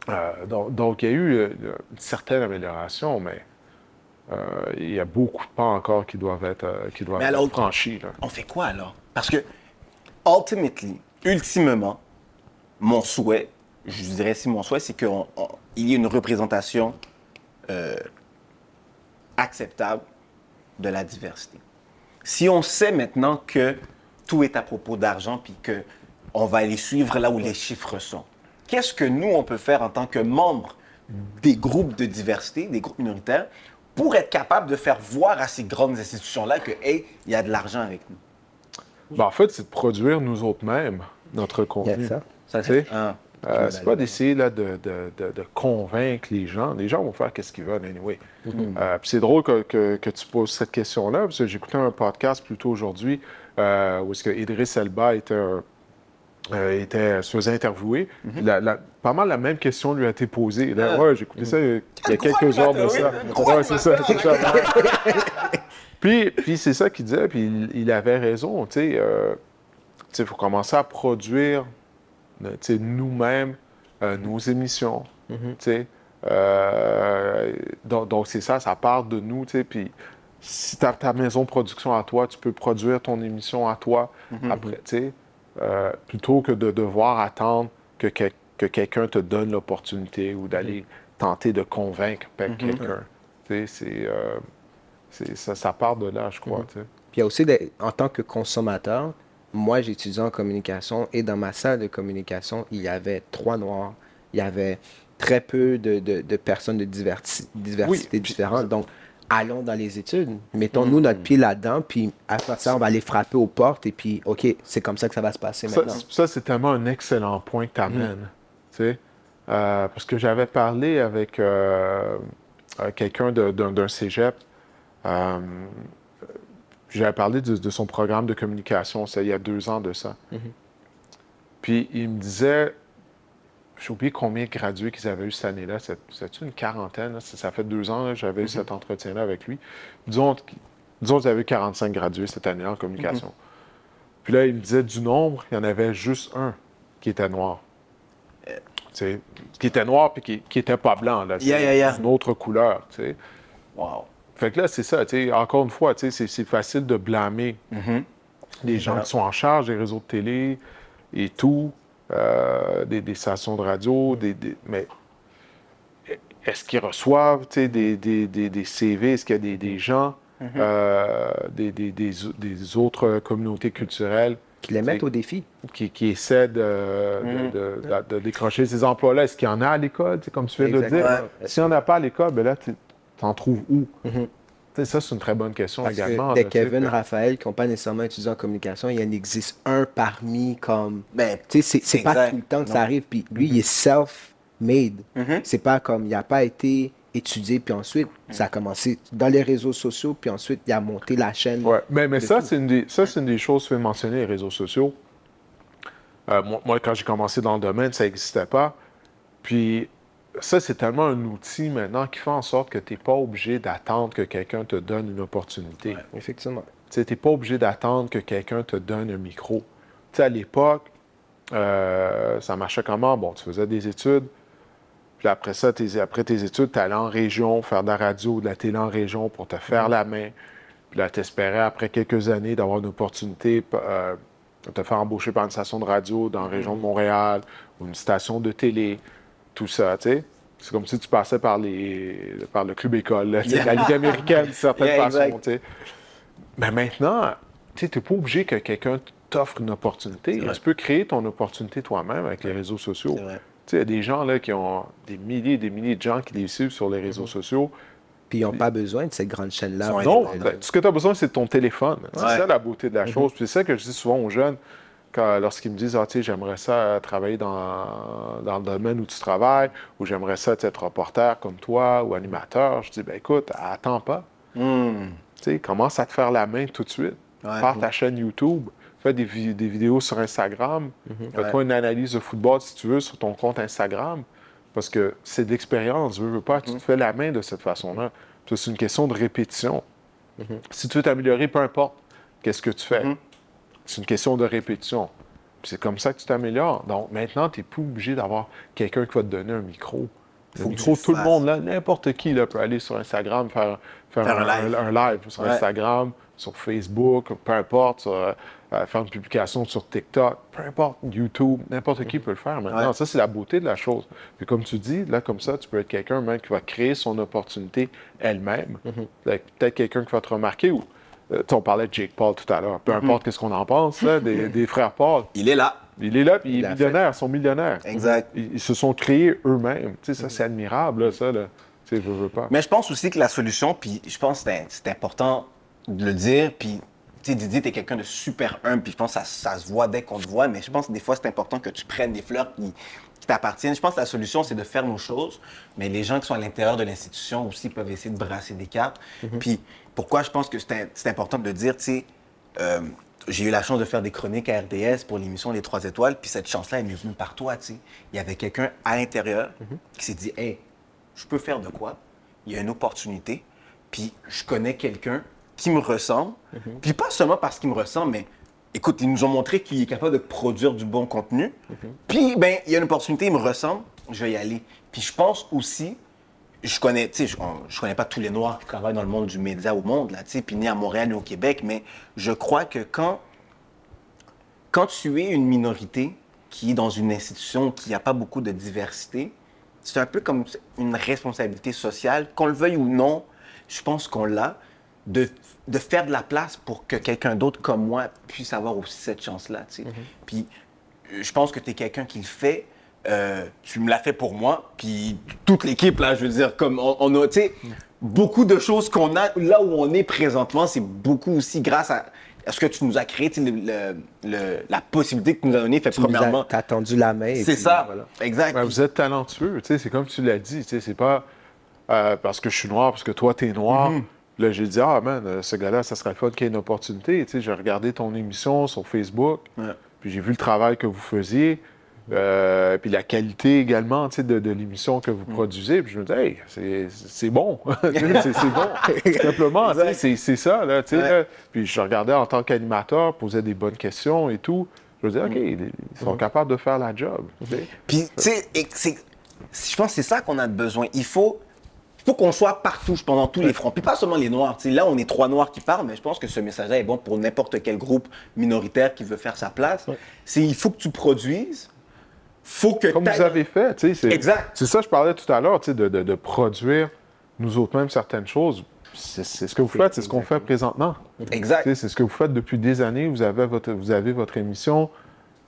Euh, donc, il y a eu une certaine amélioration, mais il y a beaucoup de pas encore qui doivent être, euh, qui doivent être franchis. là. on fait quoi alors? Parce que, ultimately, ultimement, mon souhait, je dirais si mon souhait, c'est qu'il y ait une représentation euh, acceptable de la diversité. Si on sait maintenant que tout est à propos d'argent, puis que on va aller suivre là où les chiffres sont, qu'est-ce que nous, on peut faire en tant que membres des groupes de diversité, des groupes minoritaires, pour être capable de faire voir à ces grandes institutions-là que, hey, il y a de l'argent avec nous? Ben, en fait, c'est de produire nous autres mêmes notre Il y contenu. a ça. Ça, sais, Ah. Euh, c'est pas d'essayer là, de, de- de- de convaincre les gens. Les gens vont faire qu'est-ce qu'ils veulent, anyway. Euh, puis c'est drôle que, que- que tu poses cette question-là, parce que j'ai écouté un podcast plus tôt aujourd'hui euh, où est-ce que Idriss Elba était un, euh, était, se faisait interviewer. Mhm. La- la- pas mal la même question lui a été posée. Là, ouais, j'ai écouté ça il y a quelques heures de ça. Ouais, c'est ça. c'est ça. [LAUGHS] puis puis c'est ça qu'il disait, puis il, il avait raison. Tu sais, euh, tu il faut commencer à produire euh, tu nous-mêmes euh, nos émissions. tu sais. Euh, donc, c'est ça, ça part de nous. tu sais, Puis si tu as ta maison de production à toi, tu peux produire ton émission à toi après, tu sais. Euh, plutôt que de devoir attendre que, quel- que quelqu'un te donne l'opportunité ou d'aller tenter de convaincre pe- quelqu'un. Euh, c'est- ça, ça part de là, je crois. tu sais. Puis il y a aussi, des- en tant que consommateur, moi j'étudie en communication et dans ma salle de communication, il y avait trois noirs. Il y avait très peu de, de- de personnes de diversi- diversité Oui, puis- différentes. Donc, allons dans les études. Mettons-nous notre pied là-dedans, puis après ça, on va aller frapper aux portes et puis, OK, c'est comme ça que ça va se passer Ça, maintenant. ça, c'est tellement un excellent point que tu amènes. tu sais. Euh, parce que j'avais parlé avec euh, euh, quelqu'un d'un cégep. euh, j'avais parlé de, de son programme de communication, c'est il y a deux ans de ça. Puis il me disait, j'ai oublié combien de gradués qu'ils avaient eu cette année-là. C'est- une quarantaine? là? Ça, ça fait deux ans que j'avais eu cet entretien-là avec lui. Disons, disons qu'ils avaient eu 45 gradués cette année-là en communication. Puis là, il me disait du nombre, il y en avait juste un qui était noir. Tu sais, qui était noir puis qui, qui était pas blanc. Là, tu sais, Yeah, yeah, yeah. Une autre couleur. tu sais. Wow. Fait que là, c'est ça. Encore une fois, tu sais, c'est c'est facile de blâmer les gens qui sont en charge des réseaux de télé et tout, euh, des, des stations de radio, des, des- mais est-ce qu'ils reçoivent des, des, des, des CV? Est-ce qu'il y a des, des gens, euh, des, des, des, des autres communautés culturelles Qui les mettent au défi. qui, qui essaient de, de- de- de- de décrocher ces emplois-là? Est-ce qu'il y en a à l'école, comme tu viens de le dire? Exactement. S'il n'y en a pas à l'école, ben là, tu en trouves où? Tu Ça, c'est une très bonne question Parce également. que là, sais, Kevin, que- Raphaël, qui n'ont pas nécessairement étudié en communication, il y en existe un parmi comme Ben, Tu sais, c'est- pas Exact. tout le temps que Non. ça arrive. Puis lui, il est self-made. Mhm. C'est pas comme, il n'a pas été étudié, puis ensuite, ça a commencé dans les réseaux sociaux, puis ensuite, il a monté la chaîne. Ouais, mais, mais de ça, c'est une, des- ça, c'est une des choses que de mentionner, les réseaux sociaux. Euh, moi, moi, quand j'ai commencé dans le domaine, ça n'existait pas. Puis ça, c'est tellement un outil maintenant qui fait en sorte que tu n'es pas obligé d'attendre que quelqu'un te donne une opportunité. Effectivement. Tu n'es pas obligé d'attendre que quelqu'un te donne un micro. Tu sais, à l'époque, euh, ça marchait comment? Bon, tu faisais des études, puis après ça, tes- après tes études, tu allais en région, faire de la radio, de la télé en région pour te faire la main. Puis là, tu espérais, après quelques années, d'avoir une opportunité p- euh, de te faire embaucher par une station de radio dans la région de Montréal ou une station de télé, tout ça, tu sais. C'est comme si tu passais par, les, par le club école, là, la Ligue américaine, d'une certaine Yeah, façon, exact. tu sais. Mais maintenant, tu n'es pas obligé que quelqu'un t'offre une opportunité. Tu peux créer ton opportunité toi-même avec les réseaux sociaux. Il y a des gens là, qui ont des milliers et des milliers de gens qui les suivent sur les réseaux sociaux. Puis ils n'ont pas besoin de cette grande chaîne-là. Non, ben, ce que tu as besoin, c'est ton téléphone. C'est ça la beauté de la chose. Puis c'est ça que je dis souvent aux jeunes lorsqu'ils me disent ah, tu sais, j'aimerais ça travailler dans, dans le domaine où tu travailles, ou j'aimerais ça être reporter comme toi ou animateur. Je dis ben écoute, attends pas. Hmm. Tu sais, commence à te faire la main tout de suite. Ouais. Ta chaîne YouTube. Fais des, vi- des vidéos sur Instagram. Fais-toi une analyse de football, si tu veux, sur ton compte Instagram. Parce que c'est d'expérience, veux, veux pas. Tu te fais la main de cette façon-là. C'est une question de répétition. Si tu veux t'améliorer, peu importe qu'est-ce que tu fais. C'est une question de répétition. C'est comme ça que tu t'améliores. Donc maintenant, tu n'es plus obligé d'avoir quelqu'un qui va te donner un micro. Le Faut que micro, tout le monde, là, n'importe qui là, peut aller sur Instagram, faire, faire, Faire un un, live. un live sur Ouais. Instagram, sur Facebook, peu importe, sur, euh, euh, faire une publication sur TikTok, peu importe, YouTube, n'importe qui peut le faire maintenant. Ouais. Ça, c'est la beauté de la chose. Puis comme tu dis, là, comme ça, tu peux être quelqu'un même qui va créer son opportunité elle-même. Avec Peut-être quelqu'un qui va te remarquer ou. Euh, on parlait de Jake Paul tout à l'heure. Peu importe qu'est-ce qu'on en pense, là, des, [LAUGHS] des frères Paul. Il est là. Il est là, puis il Il est millionnaire, ils sont millionnaires. Exact. Ils, ils se sont créés eux-mêmes. Tu sais, ça, c'est admirable, là, ça. Là. Tu sais, veux, veux pas. Mais je pense aussi que la solution, puis je pense que c'est- c'est important de le dire, puis tu sais, Didier, t'es quelqu'un de super humble, puis je pense que ça, ça se voit dès qu'on te voit, mais je pense que des fois, c'est important que tu prennes des fleurs qui, qui t'appartiennent. Je pense que la solution, c'est de faire nos choses, mais les gens qui sont à l'intérieur de l'institution aussi peuvent essayer de brasser des cartes. Puis pourquoi je pense que c'est important de le dire, tu sais, euh, j'ai eu la chance de faire des chroniques à RDS pour l'émission Les Trois Étoiles, puis cette chance-là, elle m'est venue par toi, tu sais. Il y avait quelqu'un à l'intérieur qui s'est dit, hey, je peux faire de quoi? Il y a une opportunité, puis je connais quelqu'un qui me ressemble, puis pas seulement parce qu'il me ressemble, mais écoute, ils nous ont montré qu'il est capable de produire du bon contenu, puis ben, il y a une opportunité, il me ressemble, je vais y aller. Puis je pense aussi, je connais, tu sais, je, on- je connais pas tous les Noirs qui travaillent dans le monde du média au monde, là, tu sais, puis ni à Montréal ni au Québec, mais je crois que quand, quand tu es une minorité qui est dans une institution qui n'a pas beaucoup de diversité, c'est un peu comme une responsabilité sociale, qu'on le veuille ou non, je pense qu'on l'a, de, de faire de la place pour que quelqu'un d'autre comme moi puisse avoir aussi cette chance-là, tu sais. Puis je pense que tu es quelqu'un qui le fait. euh, tu me l'as fait pour moi, puis toute l'équipe, là, je veux dire, comme on, on a, tu sais, beaucoup de choses qu'on a, là où on est présentement, c'est beaucoup aussi grâce à, à ce que tu nous as créé, tu sais, le- le- le- la possibilité que tu nous as donnée, fait Tu premièrement. t'as tendu la main. C'est ça, voilà. exact. Vous êtes talentueux, tu sais, c'est comme tu l'as dit, tu sais, c'est pas euh, parce que je suis noir, parce que toi, t'es noir. Mhm. Là, j'ai dit, ah, man, euh, ce gars-là, ça serait le fun qu'il y ait une opportunité. Tu sais, j'ai regardé ton émission sur Facebook, Ouais. puis j'ai vu le travail que vous faisiez, euh, puis la qualité également, tu sais, de, de l'émission que vous produisez. Puis je me dis, hey, c'est- c'est bon. [LAUGHS] C'est bon. [LAUGHS] Simplement, tu sais, c'est c'est ça, là, tu sais. Ouais. là. Puis je regardais en tant qu'animateur, posais des bonnes questions et tout. Je me disais. OK, ils ils sont capables de faire la job. tu sais. Puis, tu sais, je pense que c'est ça qu'on a besoin. Il faut, faut qu'on soit partout, dans tous les fronts. Puis pas seulement les Noirs. Tu sais, là, on est trois Noirs qui parlent, mais je pense que ce message-là est bon pour n'importe quel groupe minoritaire qui veut faire sa place. C'est il faut que tu produises, faut que Comme vous avez fait, c'est- Exact. C'est ça, je parlais tout à l'heure, de, de- de produire nous autres mêmes certaines choses. C'est c'est ce que vous faites, c'est ce qu'on fait présentement. Exact. C'est ce que vous faites depuis des années. Vous avez votre, vous avez votre émission,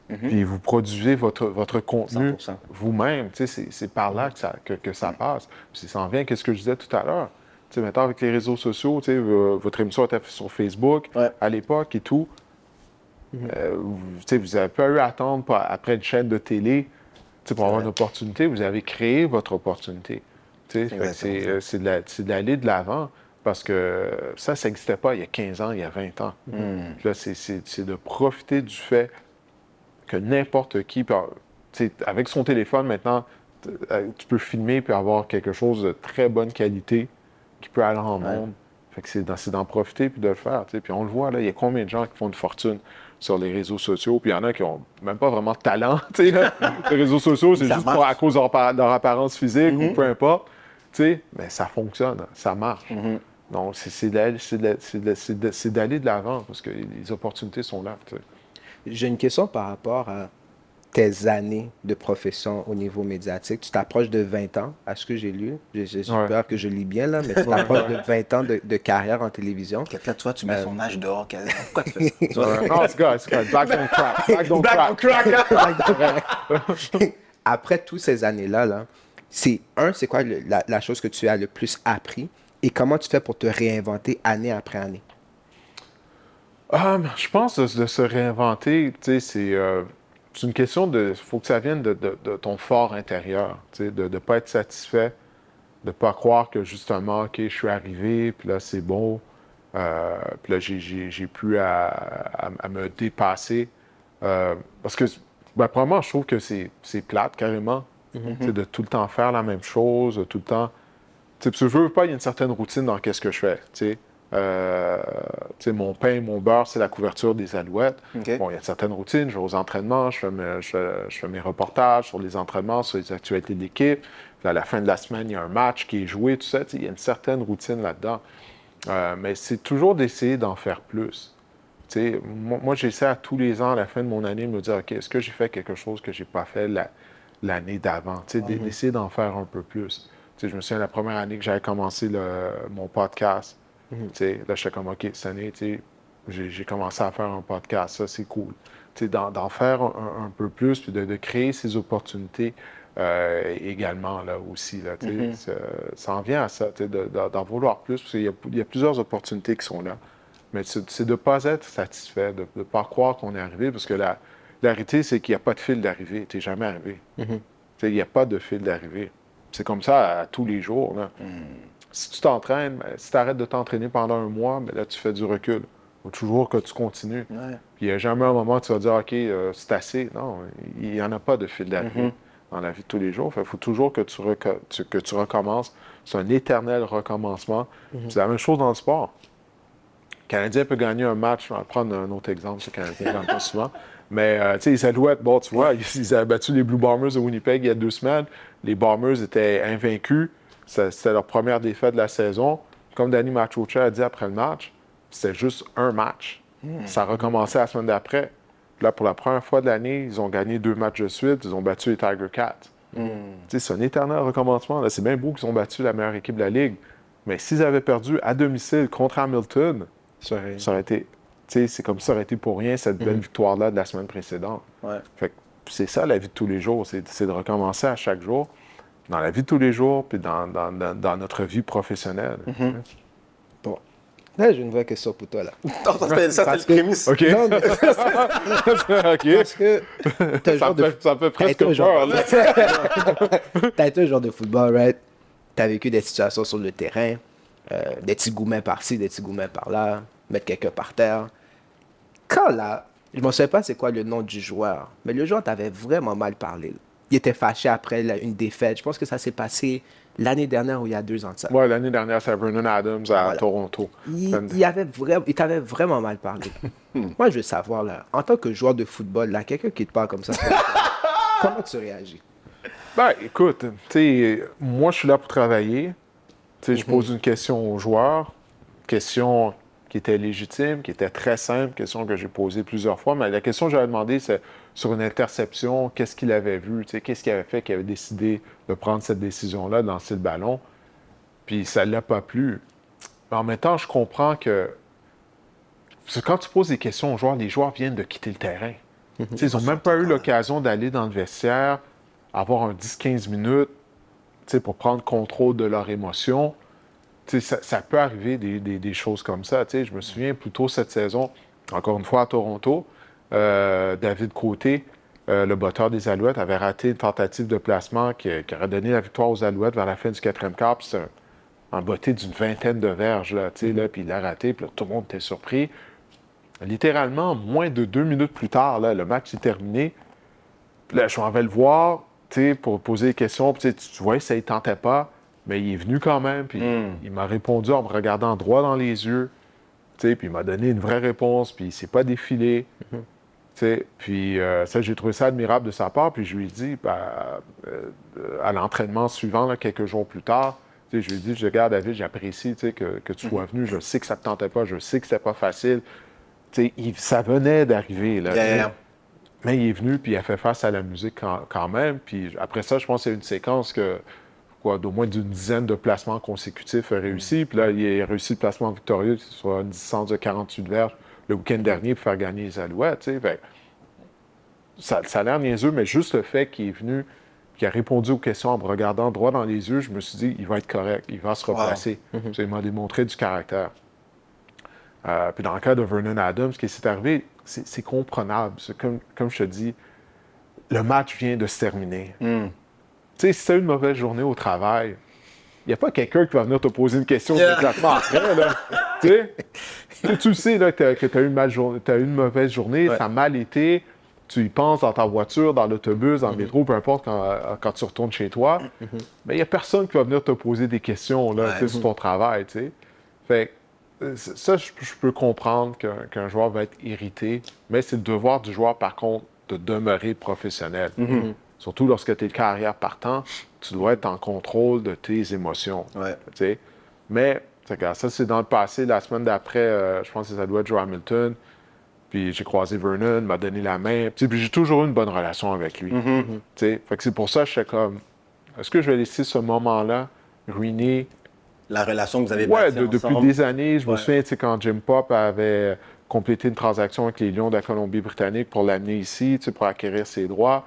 puis vous produisez votre, votre contenu 100%. vous-même. C'est par là que ça, que, que ça passe. Puis ça en vient, qu'est-ce que je disais tout à l'heure. Maintenant, avec les réseaux sociaux, euh, votre émission était sur Facebook Ouais. à l'époque et tout. Euh, vous, tu sais, vous avez pas eu à attendre pour- après une chaîne de télé pour avoir une opportunité. Vous avez créé votre opportunité. C'est euh, d'aller de l'avant parce que ça, ça n'existait pas il y a 15 ans, il y a 20 ans. Là, c'est c'est de profiter du fait que n'importe qui, peut- avec son téléphone maintenant, euh, tu peux filmer puis avoir quelque chose de très bonne qualité qui peut aller en monde. Fait que c'est d'en profiter puis de le faire. Puis on le voit, là, il y a combien de gens qui font une fortune sur les réseaux sociaux, puis il y en a qui ont même pas vraiment de talent. [LAUGHS] là. [LAUGHS] les réseaux sociaux, c'est juste pour, à cause de leur, appa- de leur apparence physique ou peu importe. Mais ça fonctionne, ça marche. Donc, c'est- d'aller c'est de- d'aller l'avant parce que les opportunités sont là. J'ai une question par rapport à tes années de profession au niveau médiatique. Tu t'approches de 20 ans, à ce que j'ai lu. J'ai Ouais. peur que je lis bien, là, mais tu t'approches de 20 ans de, de carrière en télévision. Là, tu vois, tu mets Euh, son âge dehors. Pourquoi tu fais? Ça? Ouais. Non, c'est correct, c'est. Black don't crack. Black don't Black on crack. crack, hein? Après toutes ces années-là, là, c'est un, c'est quoi le- la, la chose que tu as le plus appris? Et comment tu fais pour te réinventer année après année? Ah, je pense de, de se réinventer, c'est euh, une question de. Il faut que ça vienne de, de- de ton fort intérieur, de ne pas être satisfait, de ne pas croire que justement, OK, je suis arrivé, puis là, c'est bon, euh, puis là, j'ai- pu à, à- à me dépasser. Euh, parce que, ben, premièrement, je trouve que c'est plate, carrément, sais, de tout le temps faire la même chose, tout le temps. Tu sais, parce que je veux pas, il y a une certaine routine dans qu'est-ce que je fais, tu sais. Euh, mon pain, mon beurre, c'est la couverture des alouettes. Bon, il y a certaines routines. Je vais aux entraînements, je fais, mes, je, fais- je fais mes reportages sur les entraînements, sur les actualités. Puis à la fin de la semaine, il y a un match qui est joué, tout ça. Il y a une certaine routine là-dedans. Euh, mais c'est toujours d'essayer d'en faire plus. Moi, moi, j'essaie à tous les ans, à la fin de mon année, de me dire, OK, est-ce que j'ai fait quelque chose que j'ai pas fait la- l'année d'avant? D'e- d'essayer d'en faire un peu plus. Je me souviens, la première année que j'avais commencé le- mon podcast, tu sais, là, j'étais comme, OK, cette année, j'ai commencé à faire un podcast, ça, c'est cool. D'en faire un, un- peu plus, puis de, de créer ces opportunités euh, également, là, aussi, là, sais. Ça- Ça en vient à ça, d'en vouloir plus, parce qu'il y, a- il y a plusieurs opportunités qui sont là. Mais c'est de ne pas être satisfait, de ne pas croire qu'on est arrivé, parce que la, la réalité, c'est qu'il n'y a pas de fil d'arrivée. Tu n'es jamais arrivé. Sais, Il n'y a pas de fil d'arrivée. C'est comme ça à, tous les jours. là. Si tu t'entraînes, ben, si tu arrêtes de t'entraîner pendant un mois, ben là, tu fais du recul. faut toujours que tu continues. Ouais. Puis il n'y a jamais un moment où tu vas dire, OK, euh, c'est assez. Non, il n'y en a pas de fil d'arrivée Mhm. dans la vie de tous les jours. Il faut toujours que tu, que tu recommences. C'est un éternel recommencement. Mhm. C'est la même chose dans le sport. Le Canadien peut gagner un match. On va prendre un autre exemple, c'est le Canadien, gagne pas souvent. Mais, euh, tu sais, les Alouettes, bon, tu vois, ils, [LAUGHS] ils avaient battu les Blue Bombers de Winnipeg il y a deux semaines. Les Bombers étaient invaincus. Ça- C'était leur première défaite de la saison. Comme Danny Machocha a dit après le match, c'était juste un match. Ça a recommencé la semaine d'après. Là, pour la première fois de l'année, ils ont gagné deux matchs de suite. Ils ont battu les Tiger Cats. Sais, C'est un éternel recommencement. là. C'est bien beau qu'ils ont battu la meilleure équipe de la Ligue. Mais s'ils avaient perdu à domicile contre Hamilton, ça aurait été. C'est comme ça aurait été pour rien cette belle victoire-là de la semaine précédente. Ouais. C'est ça la vie de tous les jours, c'est de recommencer à chaque jour, dans la vie de tous les jours, puis dans, dans- dans- dans notre vie professionnelle. Bon. Là, j'ai une vraie question pour toi, là. [LAUGHS] Oh, ça, c'était- ça, le prémisse. OK? [LAUGHS] Non, mais [LAUGHS] OK. parce que Ça genre me de... ça me presque été un genre- peur. là. T'as été un genre de football, right? T'as vécu des situations sur le terrain, euh, des petits gourmets par-ci, des petits gourmets par-là, mettre quelqu'un par terre. Quand là, je ne sais pas c'est quoi le nom du joueur, mais le joueur t'avait vraiment mal parlé. là. Il était fâché après la- une défaite. Je pense que ça s'est passé l'année dernière ou il y a deux ans de ça. Ouais, l'année dernière, c'est Vernon Adams à Voilà. Toronto. Il, il avait vraiment, il t'avait vraiment mal parlé. [LAUGHS] Moi, je veux savoir, là, en tant que joueur de football, là, quelqu'un qui te parle comme ça, [LAUGHS] comment tu réagis? Ben, écoute, tu sais, moi, je suis là pour travailler. Tu sais, je pose une question aux joueurs, question qui était légitime, qui était très simple, question que j'ai posée plusieurs fois. Mais la question que j'avais demandé, c'est sur une interception, qu'est-ce qu'il avait vu, qu'est-ce qu'il avait fait qu'il avait décidé de prendre cette décision-là, de lancer le ballon. Puis ça ne l'a pas plu. Mais en même temps, je comprends que. Quand tu poses des questions aux joueurs, les joueurs viennent de quitter le terrain. Sais, ils n'ont même pas eu l'occasion d'aller dans le vestiaire, avoir un 10-15 minutes pour prendre contrôle de leurs émotions. Ça, ça peut arriver des, des- des choses comme ça. Je me souviens plus tôt cette saison, encore une fois à Toronto, euh, David Côté, euh, le botteur des Alouettes, avait raté une tentative de placement qui, qui aurait donné la victoire aux Alouettes vers la fin du quatrième quart. Puis c'est un, un botté d'une vingtaine de verges, là, là, puis il l'a raté, puis là, tout le monde était surpris. Littéralement, moins de deux minutes plus tard, là, le match est terminé. Puis là, je m'en vais le voir, tu sais, pour poser des questions. Puis tu vois, ça ne tentait pas, mais il est venu quand même. Puis il m'a répondu en me regardant droit dans les yeux. Tu sais, puis il m'a donné une vraie réponse, puis il s'est pas défilé. Tu puis euh, ça, j'ai trouvé ça admirable de sa part. Puis je lui ai dit, ben, euh, à l'entraînement suivant, là, quelques jours plus tard, je lui ai dit, je regarde David, j'apprécie que, que tu sois venu. Je sais que ça ne te tentait pas, je sais que c'était pas facile. Il- ça venait d'arriver. là. Yeah. Mais il est venu, puis il a fait face à la musique quand, quand même. Puis après ça, je pense que c'est une séquence que, d'au moins d'une dizaine de placements consécutifs a réussi. Puis là, il a réussi le placement victorieux sur une distance de 48 verges le week-end dernier pour faire gagner les Alouettes. Fait ça, ça a l'air niaiseux, mais juste le fait qu'il est venu, qu'il a répondu aux questions en me regardant droit dans les yeux, je me suis dit, il va être correct, il va se replacer. Sais, Il m'a démontré du caractère. Euh, puis dans le cas de Vernon Adams, ce qui s'est arrivé, c'est comprenable. Comme, comme je te dis, le match vient de se terminer. Tu sais, si tu as eu une mauvaise journée au travail, il n'y a pas quelqu'un qui va venir te poser une question immédiatement après. Là. [LAUGHS] tu sais, Tu- sais là, que tu as, eu une mauvaise journée, Ouais. ça a mal été, tu y penses dans ta voiture, dans l'autobus, dans le métro, peu importe quand, euh, quand tu retournes chez toi. Mais il n'y a personne qui va venir te poser des questions là, Ouais. sur ton travail. Fait euh, ça, je, je peux comprendre qu'un qu'un joueur va être irrité, mais c'est le devoir du joueur, par contre, de demeurer professionnel. Surtout lorsque tu es carrière partant, tu dois être en contrôle de tes émotions. Ouais. Mais, ça, c'est dans le passé. La semaine d'après, euh, je pense que ça doit être Joe Hamilton. Puis j'ai croisé Vernon, il m'a donné la main. Puis, j'ai toujours eu une bonne relation avec lui. Sais. Fait que c'est pour ça que je suis comme, est-ce que je vais laisser ce moment-là ruiner La relation que vous avez Ouais, de- depuis des années. Je me souviens, quand Jim Pop avait complété une transaction avec les Lions de la Colombie-Britannique pour l'amener ici, pour acquérir ses droits,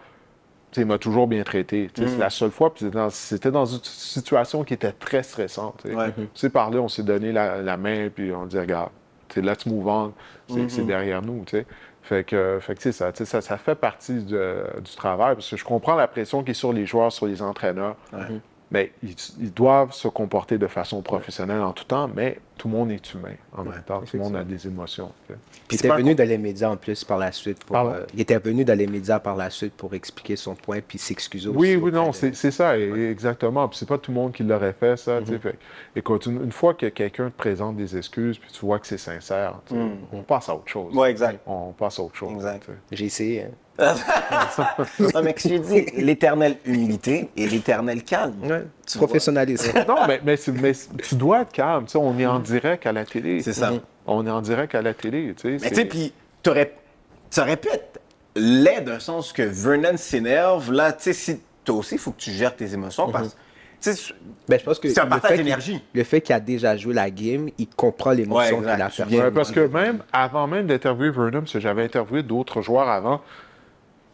il m'a toujours bien traité. Sais, Mm. C'est la seule fois, puis c'était dans, dans une situation qui était très stressante. tu sais. Ouais. Tu sais, parler, on s'est donné la, la main, puis on dit, regarde, let's move on, c'est c'est derrière nous. Fait que, fait que, ça, ça, ça fait partie de- du travail, parce que je comprends la pression qui est sur les joueurs, sur les entraîneurs. Ouais. Mais ils, ils doivent se comporter de façon professionnelle en tout temps, mais tout le monde est humain en même temps. Tout le monde a des émotions. Puis il était venu dans les médias en plus par la suite. Pour, euh, il était venu dans les médias par la suite pour expliquer son point puis s'excuser aussi. Oui, oui, non, de- c'est ça, exactement. Puis c'est pas tout le monde qui l'aurait fait, ça. Sais. Fait- écoute, une, une fois que quelqu'un te présente des excuses, puis tu vois que c'est sincère, sais, on passe à autre chose. Ouais, exact. On passe à autre chose. Exact. J'ai essayé. hein. [LAUGHS] Non, mais que je dis, l'éternelle humilité et l'éternel calme. Ouais, Tu. [LAUGHS] Non, mais, mais, tu dois être calme. tu sais, on est en direct à la télé. C'est ça. On est en direct à la télé. tu sais, Mais tu sais, puis t'aurais- ça aurait pu être laid d'un sens que Vernon s'énerve. Là, tu sais, si toi aussi, il faut que tu gères tes émotions parce que, tu sais, Ben, je pense que C'est un le partage fait qu'il- d'énergie. Le fait qu'il a déjà joué la game, il comprend l'émotion Ouais, exact. qu'il a Tu perçue. viens- Ouais, parce que même avant même d'interviewer Vernon, parce que j'avais interviewé d'autres joueurs avant,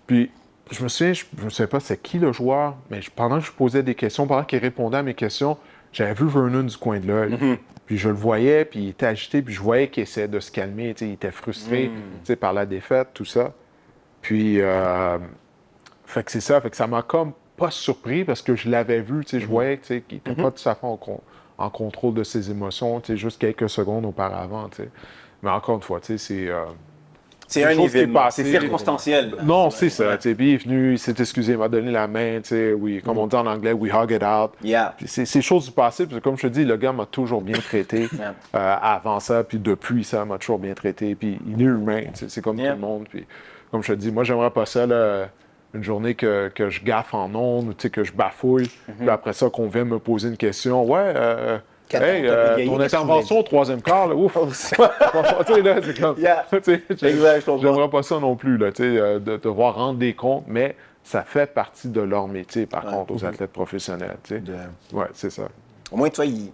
puis je me souviens, je ne sais pas c'est qui le joueur, mais je- pendant que je posais des questions, pendant qu'il répondait à mes questions, j'avais vu Vernon du coin de l'œil. Mm-hmm. Puis je le voyais, puis il était agité, puis je voyais qu'il essayait de se calmer, il était frustré Mm. par la défaite, tout ça. Puis, euh, fait que c'est ça, fait que ça m'a comme pas surpris parce que je l'avais vu, Mm-hmm. je voyais tu sais, qu'il n'était pas tout à fait en, con- en contrôle de ses émotions, juste quelques secondes auparavant. Mais encore une fois, c'est... euh, c'est un événement. C'est circonstanciel. Non, c'est ça, puis il est venu, il s'est excusé, il m'a donné la main, oui, comme on dit en anglais, we hug it out. Yeah. C'est c'est choses du passé, puis comme je te dis, le gars m'a toujours bien traité [LAUGHS] Yeah. euh, avant ça, puis depuis ça, m'a toujours bien traité. Puis il est humain, c'est comme Yeah. tout le monde. Puis comme je te dis, moi, j'aimerais pas ça, là, une journée que, que je gaffe en ondes, ou que je bafouille, Mhm. puis après ça, qu'on vienne me poser une question. Ouais, euh, hey, euh, ton intervention au troisième quart, là, ouf! [LAUGHS] [LAUGHS] tu sais, là, c'est comme. Yeah. [LAUGHS] J'aimerais pas ça non plus, là, tu sais, euh, de devoir rendre des comptes, mais ça fait partie de leur métier, par contre, aux athlètes professionnels, tu sais. De- Ouais, c'est ça. Au moins, toi, il,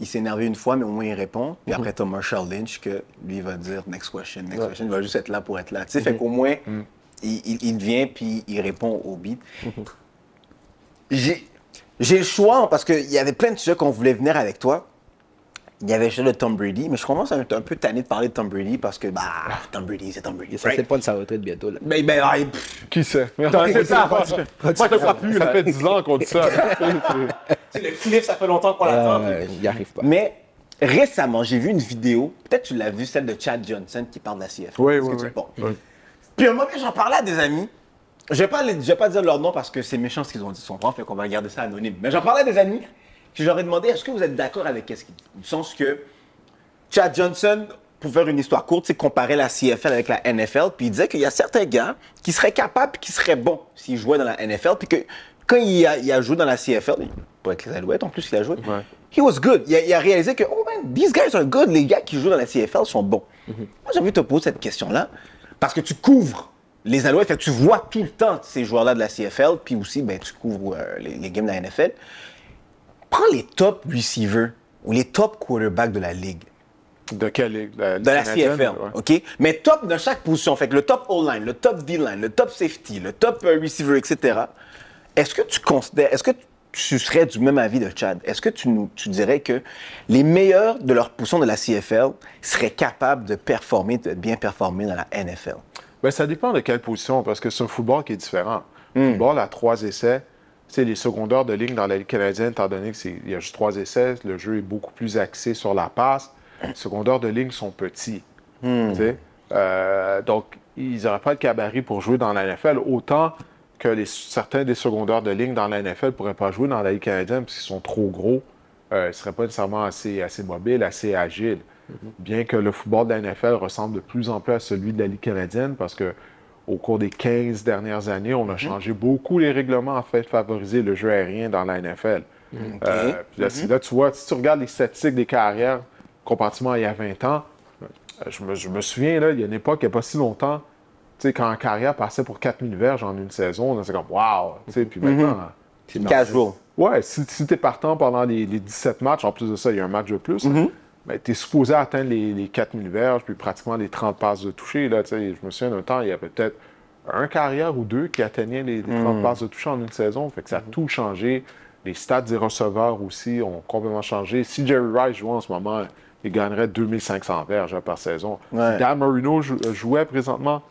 il s'est énervé une fois, mais au moins il répond. Puis après, t'as Marshall Lynch que lui va dire next question, next question. Il va juste être là pour être là. Tu sais, fait qu'au moins, il, il- il vient puis il répond au beat. J'ai j'ai le choix parce qu'il y avait plein de sujets qu'on voulait venir avec toi. Il y avait le sujet de Tom Brady, mais je commence à être un peu tanné de parler de Tom Brady parce que, bah, Tom Brady, c'est Tom Brady. Ça right? c'est pas de sa retraite bientôt. Là. Mais, ben, ah, pff, Qui sait? c'est ça. Moi, je te crois plus, ça fait 10 ans qu'on dit ça. [LAUGHS] C'est le clip, ça fait longtemps qu'on l'attend. Euh, il n'y arrive pas. Mais récemment, j'ai vu une vidéo, peut-être tu l'as vue, celle de Chad Johnson qui parle de la CF. Oui, oui, tu- oui. Bon. Oui. Puis à un moment, j'en parlais à des amis. Je vais pas, les- je vais pas dire leur nom parce que c'est méchant ce qu'ils ont dit, son fait qu'on va garder ça anonyme. Mais j'en parlais à des amis, puis je leur ai demandé, est-ce que vous êtes d'accord avec ce qu'ils disent Du sens que Chad Johnson, pour faire une histoire courte, c'est comparer la CFL avec la NFL, puis il disait qu'il y a certains gars qui seraient capables, qui seraient bons s'ils jouaient dans la NFL, puis que quand il a, il a joué dans la CFL, il- pas avec les Alouettes en plus, il a joué, Ouais. he was good. Il a, il a réalisé que, oh man, these guys are good, les gars qui jouent dans la CFL sont bons. Moi, j'ai envie de te poser cette question-là, parce que tu couvres les Alouettes, fait que tu vois tout le temps ces joueurs-là de la CFL, puis aussi, ben, tu couvres euh, les, les games de la NFL. Prends les top receivers ou les top quarterbacks de la ligue De quelle ligue? La, de la? CFL, Ouais. OK? Mais top de chaque position. Fait que le top O-line, le top D-line, le top safety, le top euh, receiver, etc. Est-ce que tu considères, est-ce que tu serais du même avis de Chad? Est-ce que tu, nous, tu dirais que les meilleurs de leur position de la CFL seraient capables de performer, de bien performer dans la NFL? Ben, ça dépend de quelle position, parce que c'est un football qui est différent. Hmm. Le football à trois essais, c'est les secondaires de ligne dans la Ligue canadienne, étant donné qu'il y a juste trois essais, le jeu est beaucoup plus axé sur la passe. Les secondaires de ligne sont petits. Hmm. Euh, donc, ils n'auraient pas de cabaret pour jouer dans la NFL, autant que les, certains des secondaires de ligne dans la NFL ne pourraient pas jouer dans la Ligue canadienne parce qu'ils sont trop gros. Euh, ils ne seraient pas nécessairement assez, assez mobiles, assez agiles. Bien que le football de la NFL ressemble de plus en plus à celui de la Ligue canadienne parce que au cours des 15 dernières années, on a changé beaucoup les règlements afin de favoriser le jeu aérien dans la NFL. Euh, puis là, si- là, tu vois, si tu regardes les statistiques des carrières comparativement à il y a 20 ans, euh, je me, je me souviens, là, il y a une époque, il n'y a pas si longtemps, tu sais, quand la carrière passait pour 4000 verges en une saison, c'est comme « wow! » Tu sais, Puis maintenant, Casual. Ouais, si, si tu es partant pendant les, les 17 matchs, en plus de ça, il y a un match de plus, tu es supposé atteindre les, les 4000 verges, puis pratiquement les 30 passes de toucher. Là, je me souviens d'un temps, il y avait peut-être un carrière ou deux qui atteignaient les, les 30 passes de toucher en une saison. Fait que ça a tout changé. Les stats des receveurs aussi ont complètement changé. Si Jerry Rice jouait en ce moment, il gagnerait 2500 verges là, par saison. Ouais. Si Dan Marino jou- jouait présentement,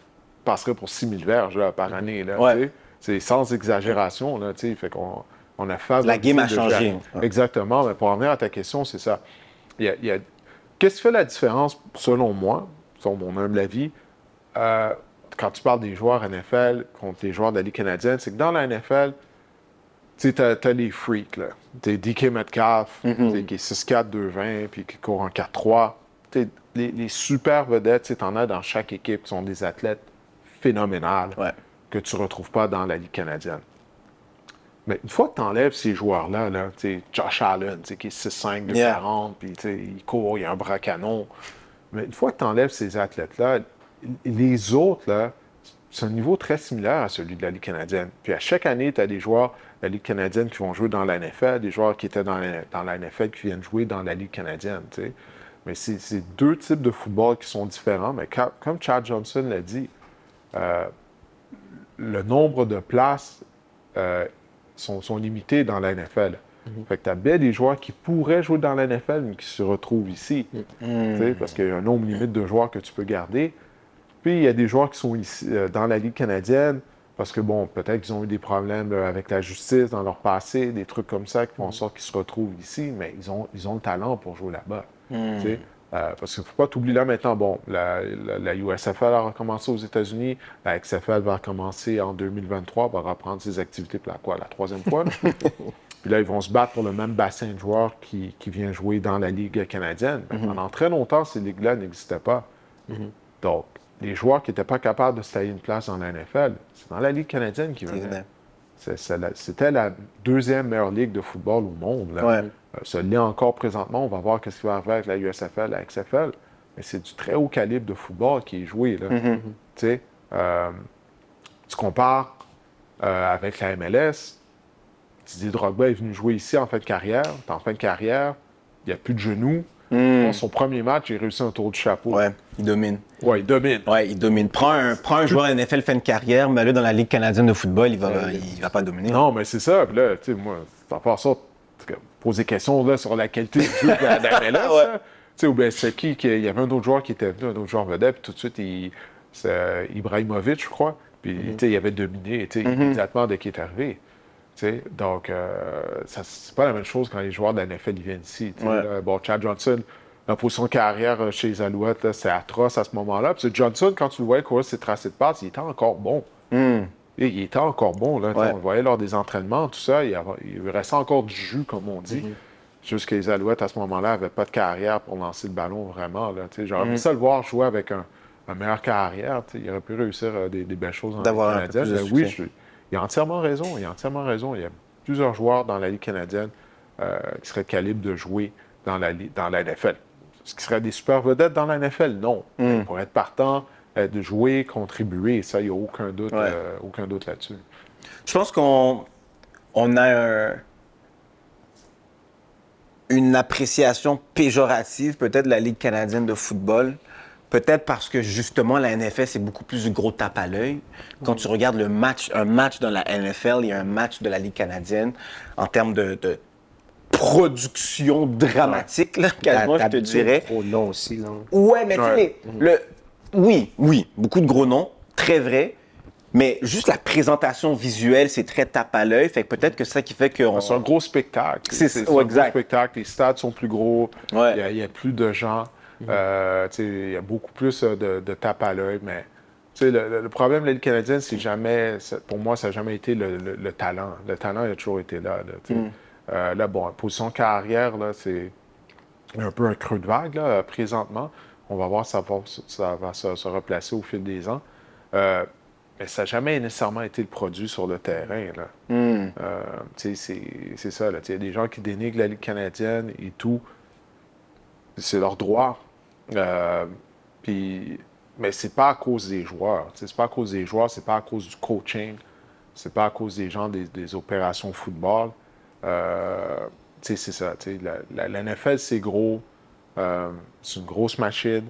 il passerait pour 6000 verges là, par année. Ouais. C'est sans exagération. Là, fait on a La game a changé. Exactement. Mais pour en venir à ta question, c'est ça. A- Qu'est-ce qui fait la différence, selon moi, selon mon humble avis, euh, quand tu parles des joueurs NFL contre les joueurs de la Ligue canadienne, c'est que dans la NFL, tu t'as les freaks, là. T'es DK Metcalf, sais, qui est 6'4", 2'20", puis qui court en 4'3". T'sais, les, les super vedettes, tu t'en as dans chaque équipe qui sont des athlètes phénoménales Ouais. que tu retrouves pas dans la Ligue canadienne. Mais une fois que tu enlèves ces joueurs-là, là, Josh Allen, qui est 6'5", 2'40", Yeah. puis tu sais, il court, il a un bras canon. Mais une fois que tu enlèves ces athlètes-là, les autres, là, c'est un niveau très similaire à celui de la Ligue canadienne. Puis à chaque année, tu as des joueurs de la Ligue canadienne qui vont jouer dans la NFL, des joueurs qui étaient dans la, dans la NFL qui viennent jouer dans la Ligue canadienne. Mais c'est c'est deux types de football qui sont différents. Mais quand- comme Chad Johnson l'a dit, euh, le nombre de places euh, sont, sont limitées dans la NFL. Fait que tu as bien des joueurs qui pourraient jouer dans la NFL, mais qui se retrouvent ici. Sais, Parce qu'il y a un nombre limite de joueurs que tu peux garder. Puis il y a des joueurs qui sont ici, euh, dans la Ligue canadienne, parce que, bon, peut-être qu'ils ont eu des problèmes euh, avec la justice dans leur passé, des trucs comme ça qui font en sorte qu'ils se retrouvent ici, mais ils ont, ils ont le talent pour jouer là-bas. sais. Euh, parce qu'il ne faut pas t'oublier là maintenant, bon, la, la- la USFL a recommencé aux États-Unis, la XFL va recommencer en 2023, va reprendre ses activités pour la quoi, la troisième fois? [LAUGHS] Puis là, ils vont se battre pour le même bassin de joueurs qui, qui vient jouer dans la Ligue canadienne. Mais pendant très longtemps, ces ligues-là n'existaient pas. Donc, les joueurs qui n'étaient pas capables de se tailler une place dans la NFL, c'est dans la Ligue canadienne qu'ils venaient. C'était la deuxième meilleure ligue de football au monde. Là. Ouais. Euh, ça l'est encore présentement. On va voir ce qui va arriver avec la USFL, la XFL. Mais c'est du très haut calibre de football qui est joué. Là. Tu sais, euh, tu compares euh, avec la MLS. Didier Drogba est venu jouer ici en fin de carrière. En fin de carrière, il n'y a plus de genoux. Dans Son premier match, il réussit un tour du chapeau. Ouais, il domine. Ouais, il domine. Ouais, il domine. Prends un, prends un joueur NFL fait une carrière, mets-le dans la Ligue canadienne de football, il va, il va pas dominer. Non, mais c'est ça. Puis là, tu sais, moi, ça, en tout cas, poser des questions là, sur la qualité du jeu de [LAUGHS] sais, ou bien c'est qui, il y avait un autre joueur qui était venu, un autre joueur vedette, puis tout de suite, il, c'est euh, Ibrahimovic, je crois. Puis, sais, il avait dominé, tu sais, immédiatement dès qu'il est arrivé. Donc, euh, ça, c'est pas la même chose quand les joueurs de la NFL ils viennent ici. Ouais. là. bon, Chad Johnson, la position de carrière euh, chez les Alouettes, c'est atroce à ce moment-là. Puis Johnson, quand tu le voyais courir ses tracés de passe, il était encore bon. Hmm. Et il était encore bon, là. Ouais. On le voyait lors des entraînements, tout ça. Il, y avait- il restait encore du jus, comme on dit. Juste que les Alouettes, à ce moment-là, n'avaient pas de carrière pour lancer le ballon vraiment. J'aurais aimé ça le voir jouer avec un, un meilleur carrière. Il aurait pu réussir euh, des, des belles choses la Ligue canadienne. de Mais oui, je- il a entièrement raison. Il a entièrement raison. Il y a plusieurs joueurs dans la Ligue canadienne euh, qui seraient calibres de jouer dans la, dans la NFL. Ce qui serait des super vedettes dans la NFL, non. Hmm. Pour être partant, euh, de jouer, contribuer, ça, il n'y a aucun doute, Ouais. euh, aucun doute là-dessus. Je pense qu'on on a un- une appréciation péjorative peut-être de la Ligue canadienne de football. Peut-être parce que justement la NFL c'est beaucoup plus du gros tape à l'œil. Quand tu regardes le match, un match dans la NFL, il y a un match de la Ligue canadienne en termes de, de production dramatique, là, quasiment, je te dirais. Trop long aussi, là. Ouais, mais tu sais, Ouais. les- le, oui, oui, beaucoup de gros noms, très vrai. Mais juste la présentation visuelle, c'est très tape à l'œil. Fait que peut-être que c'est ça qui fait qu'on. C'est un gros spectacle. C'est- un exact. gros spectacle. Les stades sont plus gros. Ouais. Il, y a, il y a plus de gens. Euh, tu sais, il y a beaucoup plus euh, de, de tape à l'œil. Mais le, le- problème de Ligue canadienne, c'est jamais, pour moi, ça n'a jamais été le, le- le talent. Le talent il a toujours été là. Là. Euh, là, bon, position carrière, là, c'est un peu un creux de vague là, euh, présentement. On va voir ça va, ça va se, se replacer au fil des ans. Euh, mais ça n'a jamais nécessairement été le produit sur le terrain. Hmm. Euh, c'est ça. Il y a des gens qui dénigrent la Ligue canadienne et tout. C'est leur droit. Euh, puis, mais c'est pas à cause des joueurs. C'est pas à cause des joueurs, c'est pas à cause du coaching. C'est pas à cause des gens des, des opérations football. Euh, c'est ça. la NFL, c'est gros. Euh, c'est une grosse machine.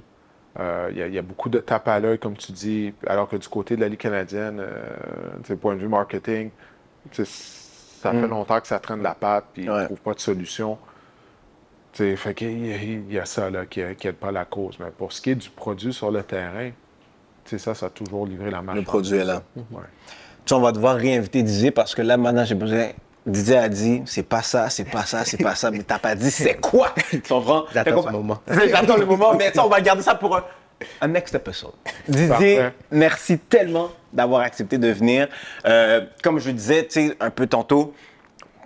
Euh, Il y, a- il y a beaucoup de tape à l'œil, comme tu dis, alors que du côté de la Ligue canadienne, euh, point de vue marketing, ça fait longtemps que ça traîne la patte, puis ils ne Ouais. trouvent pas de solution. Fait y il y a ça là, qui n'aide pas la cause. Mais pour ce qui est du produit sur le terrain, ça, ça a toujours livré la marche. Le produit est là. Ouais. On va devoir réinviter Didier parce que là, maintenant, j'ai besoin Didier a dit, c'est pas ça, c'est pas ça, c'est pas ça, mais t'as pas dit c'est [LAUGHS] quoi? Tu comprends? J'attends ce moment. [LAUGHS] J'attends le moment, mais ça, on va garder ça pour un, un next episode. Didier, Parfait. merci tellement d'avoir accepté de venir. Euh, comme je disais, tu sais, un peu tantôt,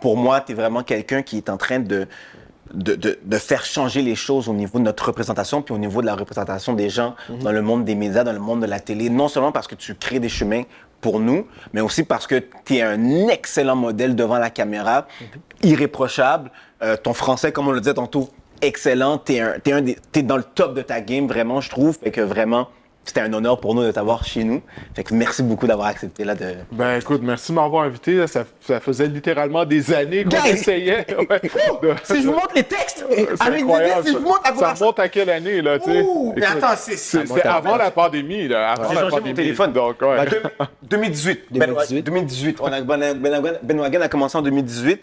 pour moi, tu es vraiment quelqu'un qui est en train de, de, de- de faire changer les choses au niveau de notre représentation, puis au niveau de la représentation des gens dans le monde des médias, dans le monde de la télé. Non seulement parce que tu crées des chemins pour nous, mais aussi parce que tu es un excellent modèle devant la caméra, irréprochable. Euh, ton français, comme on le disait tantôt, excellent. Tu es, dans le top de ta game, vraiment, je trouve. Fait que vraiment, c'était un honneur pour nous de t'avoir chez nous. Fait que merci beaucoup d'avoir accepté là de... Ben écoute, merci de m'avoir invité. là. Ça, ça faisait littéralement des années qu'on Guys! essayait. [LAUGHS] ouais, de- Si je vous montre les textes, C'est avec incroyable. si je vous montre la ça, remonte à quelle année, là, tu sais? Mais attends, c'est- avant la pandémie, là. Avant J'ai la mon pandémie. téléphone. Donc, ouais. Bah, deux- 2018. 2018. 2018. On a, Ben, Ben- Ben Wagen a commencé en 2018.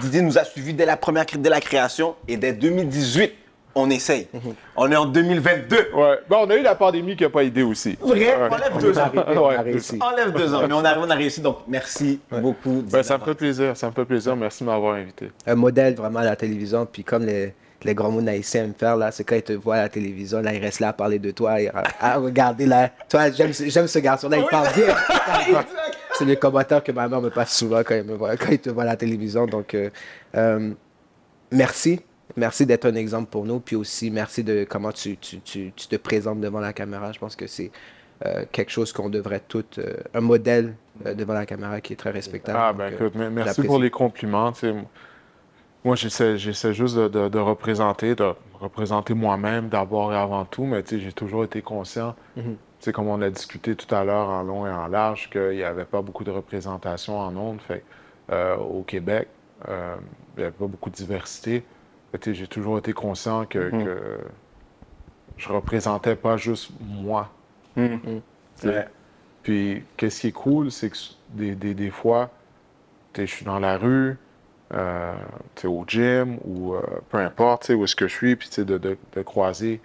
Didier nous a suivis dès la première, dès la création. Et dès 2018, on essaye. On est en 2022. Ouais. Ben, on a eu la pandémie qui n'a pas aidé aussi. Vrai, Ouais. enlève deux ans. On a réussi. [LAUGHS] Enlève deux ans. Mais on a, on a réussi. Donc, merci beaucoup. Ben, ça me fait plaisir. Ça me fait plaisir. Merci de m'avoir invité. un modèle vraiment à la télévision. Puis comme les, les grands mots haïtiens aiment faire, là, c'est quand ils te voient à la télévision, là, ils restent là à parler de toi, et à, à regarder là. Toi, j'aime, ce- j'aime ce garçon-là, il parle bien. [LAUGHS] c'est les commentaires que ma mère me passe souvent quand il, me voit, quand il te voit à la télévision. Donc, euh, euh, merci. Merci d'être un exemple pour nous. Puis aussi, merci de comment tu, tu, tu, tu te présentes devant la caméra. Je pense que c'est euh, quelque chose qu'on devrait tout. euh, un modèle euh, devant la caméra qui est très respectable. Ah, ben écoute, me- merci pour les compliments. Moi, j'essaie, juste de, de- de représenter, de représenter moi-même d'abord et avant tout, mais j'ai toujours été conscient, sais, comme on a discuté tout à l'heure en long et en large, qu'il n'y avait pas beaucoup de représentation en ondes. Fait, au Québec, il n'y avait pas beaucoup de diversité. J'ai toujours été conscient que, Mhm. que je représentais pas juste moi. Ouais. Puis, qu'est-ce qui est cool, c'est que des, des, des fois, je suis dans la rue, euh, au gym, ou euh, peu importe, tu sais, où est-ce que je suis, puis tu sais, de, de, de croiser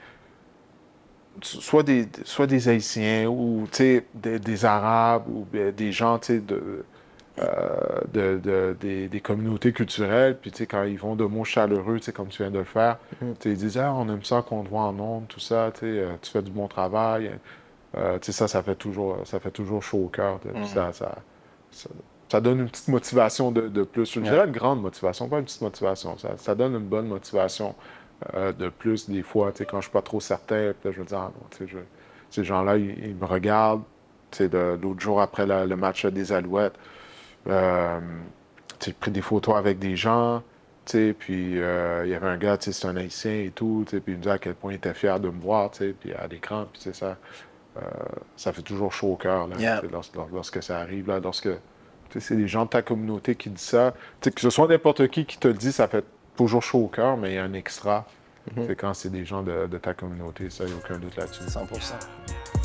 soit des, soit des Haïtiens, ou des, des Arabes, ou bien des gens, tu sais, de, euh, de, de- des, des communautés culturelles, puis tu sais, quand ils vont de mots chaleureux, tu sais, comme tu viens de le faire, tu sais, ils disent, ah, on aime ça qu'on te voit en ondes, tout ça, tu sais, euh, tu fais du bon travail. Euh, tu sais, ça, ça fait toujours, ça fait toujours chaud au cœur. puis ça, ça, ça, ça donne une petite motivation de, de plus. Je dirais une grande motivation, pas une petite motivation. Ça, ça donne une bonne motivation euh, de plus des fois. Tu sais, quand je suis pas trop certain, je me dis, ah non, tu sais, je- ces gens-là, ils, ils me regardent. Tu sais, l'autre jour après la- le match des Alouettes, euh, tu sais, j'ai pris des photos avec des gens. puis euh, il y avait un gars, c'est un haïtien et tout, puis il me disait à quel point il était fier de me voir, puis à l'écran, puis c'est ça, euh, ça fait toujours chaud au cœur, là, Yeah. lorsque, lors- lorsque ça arrive, là, lorsque, c'est des gens de ta communauté qui disent ça, tu sais, que ce soit n'importe qui qui te le dit, ça fait toujours chaud au cœur, mais il y a un extra, c'est quand c'est des gens de, de ta communauté, ça, il n'y a aucun doute là-dessus. 100%.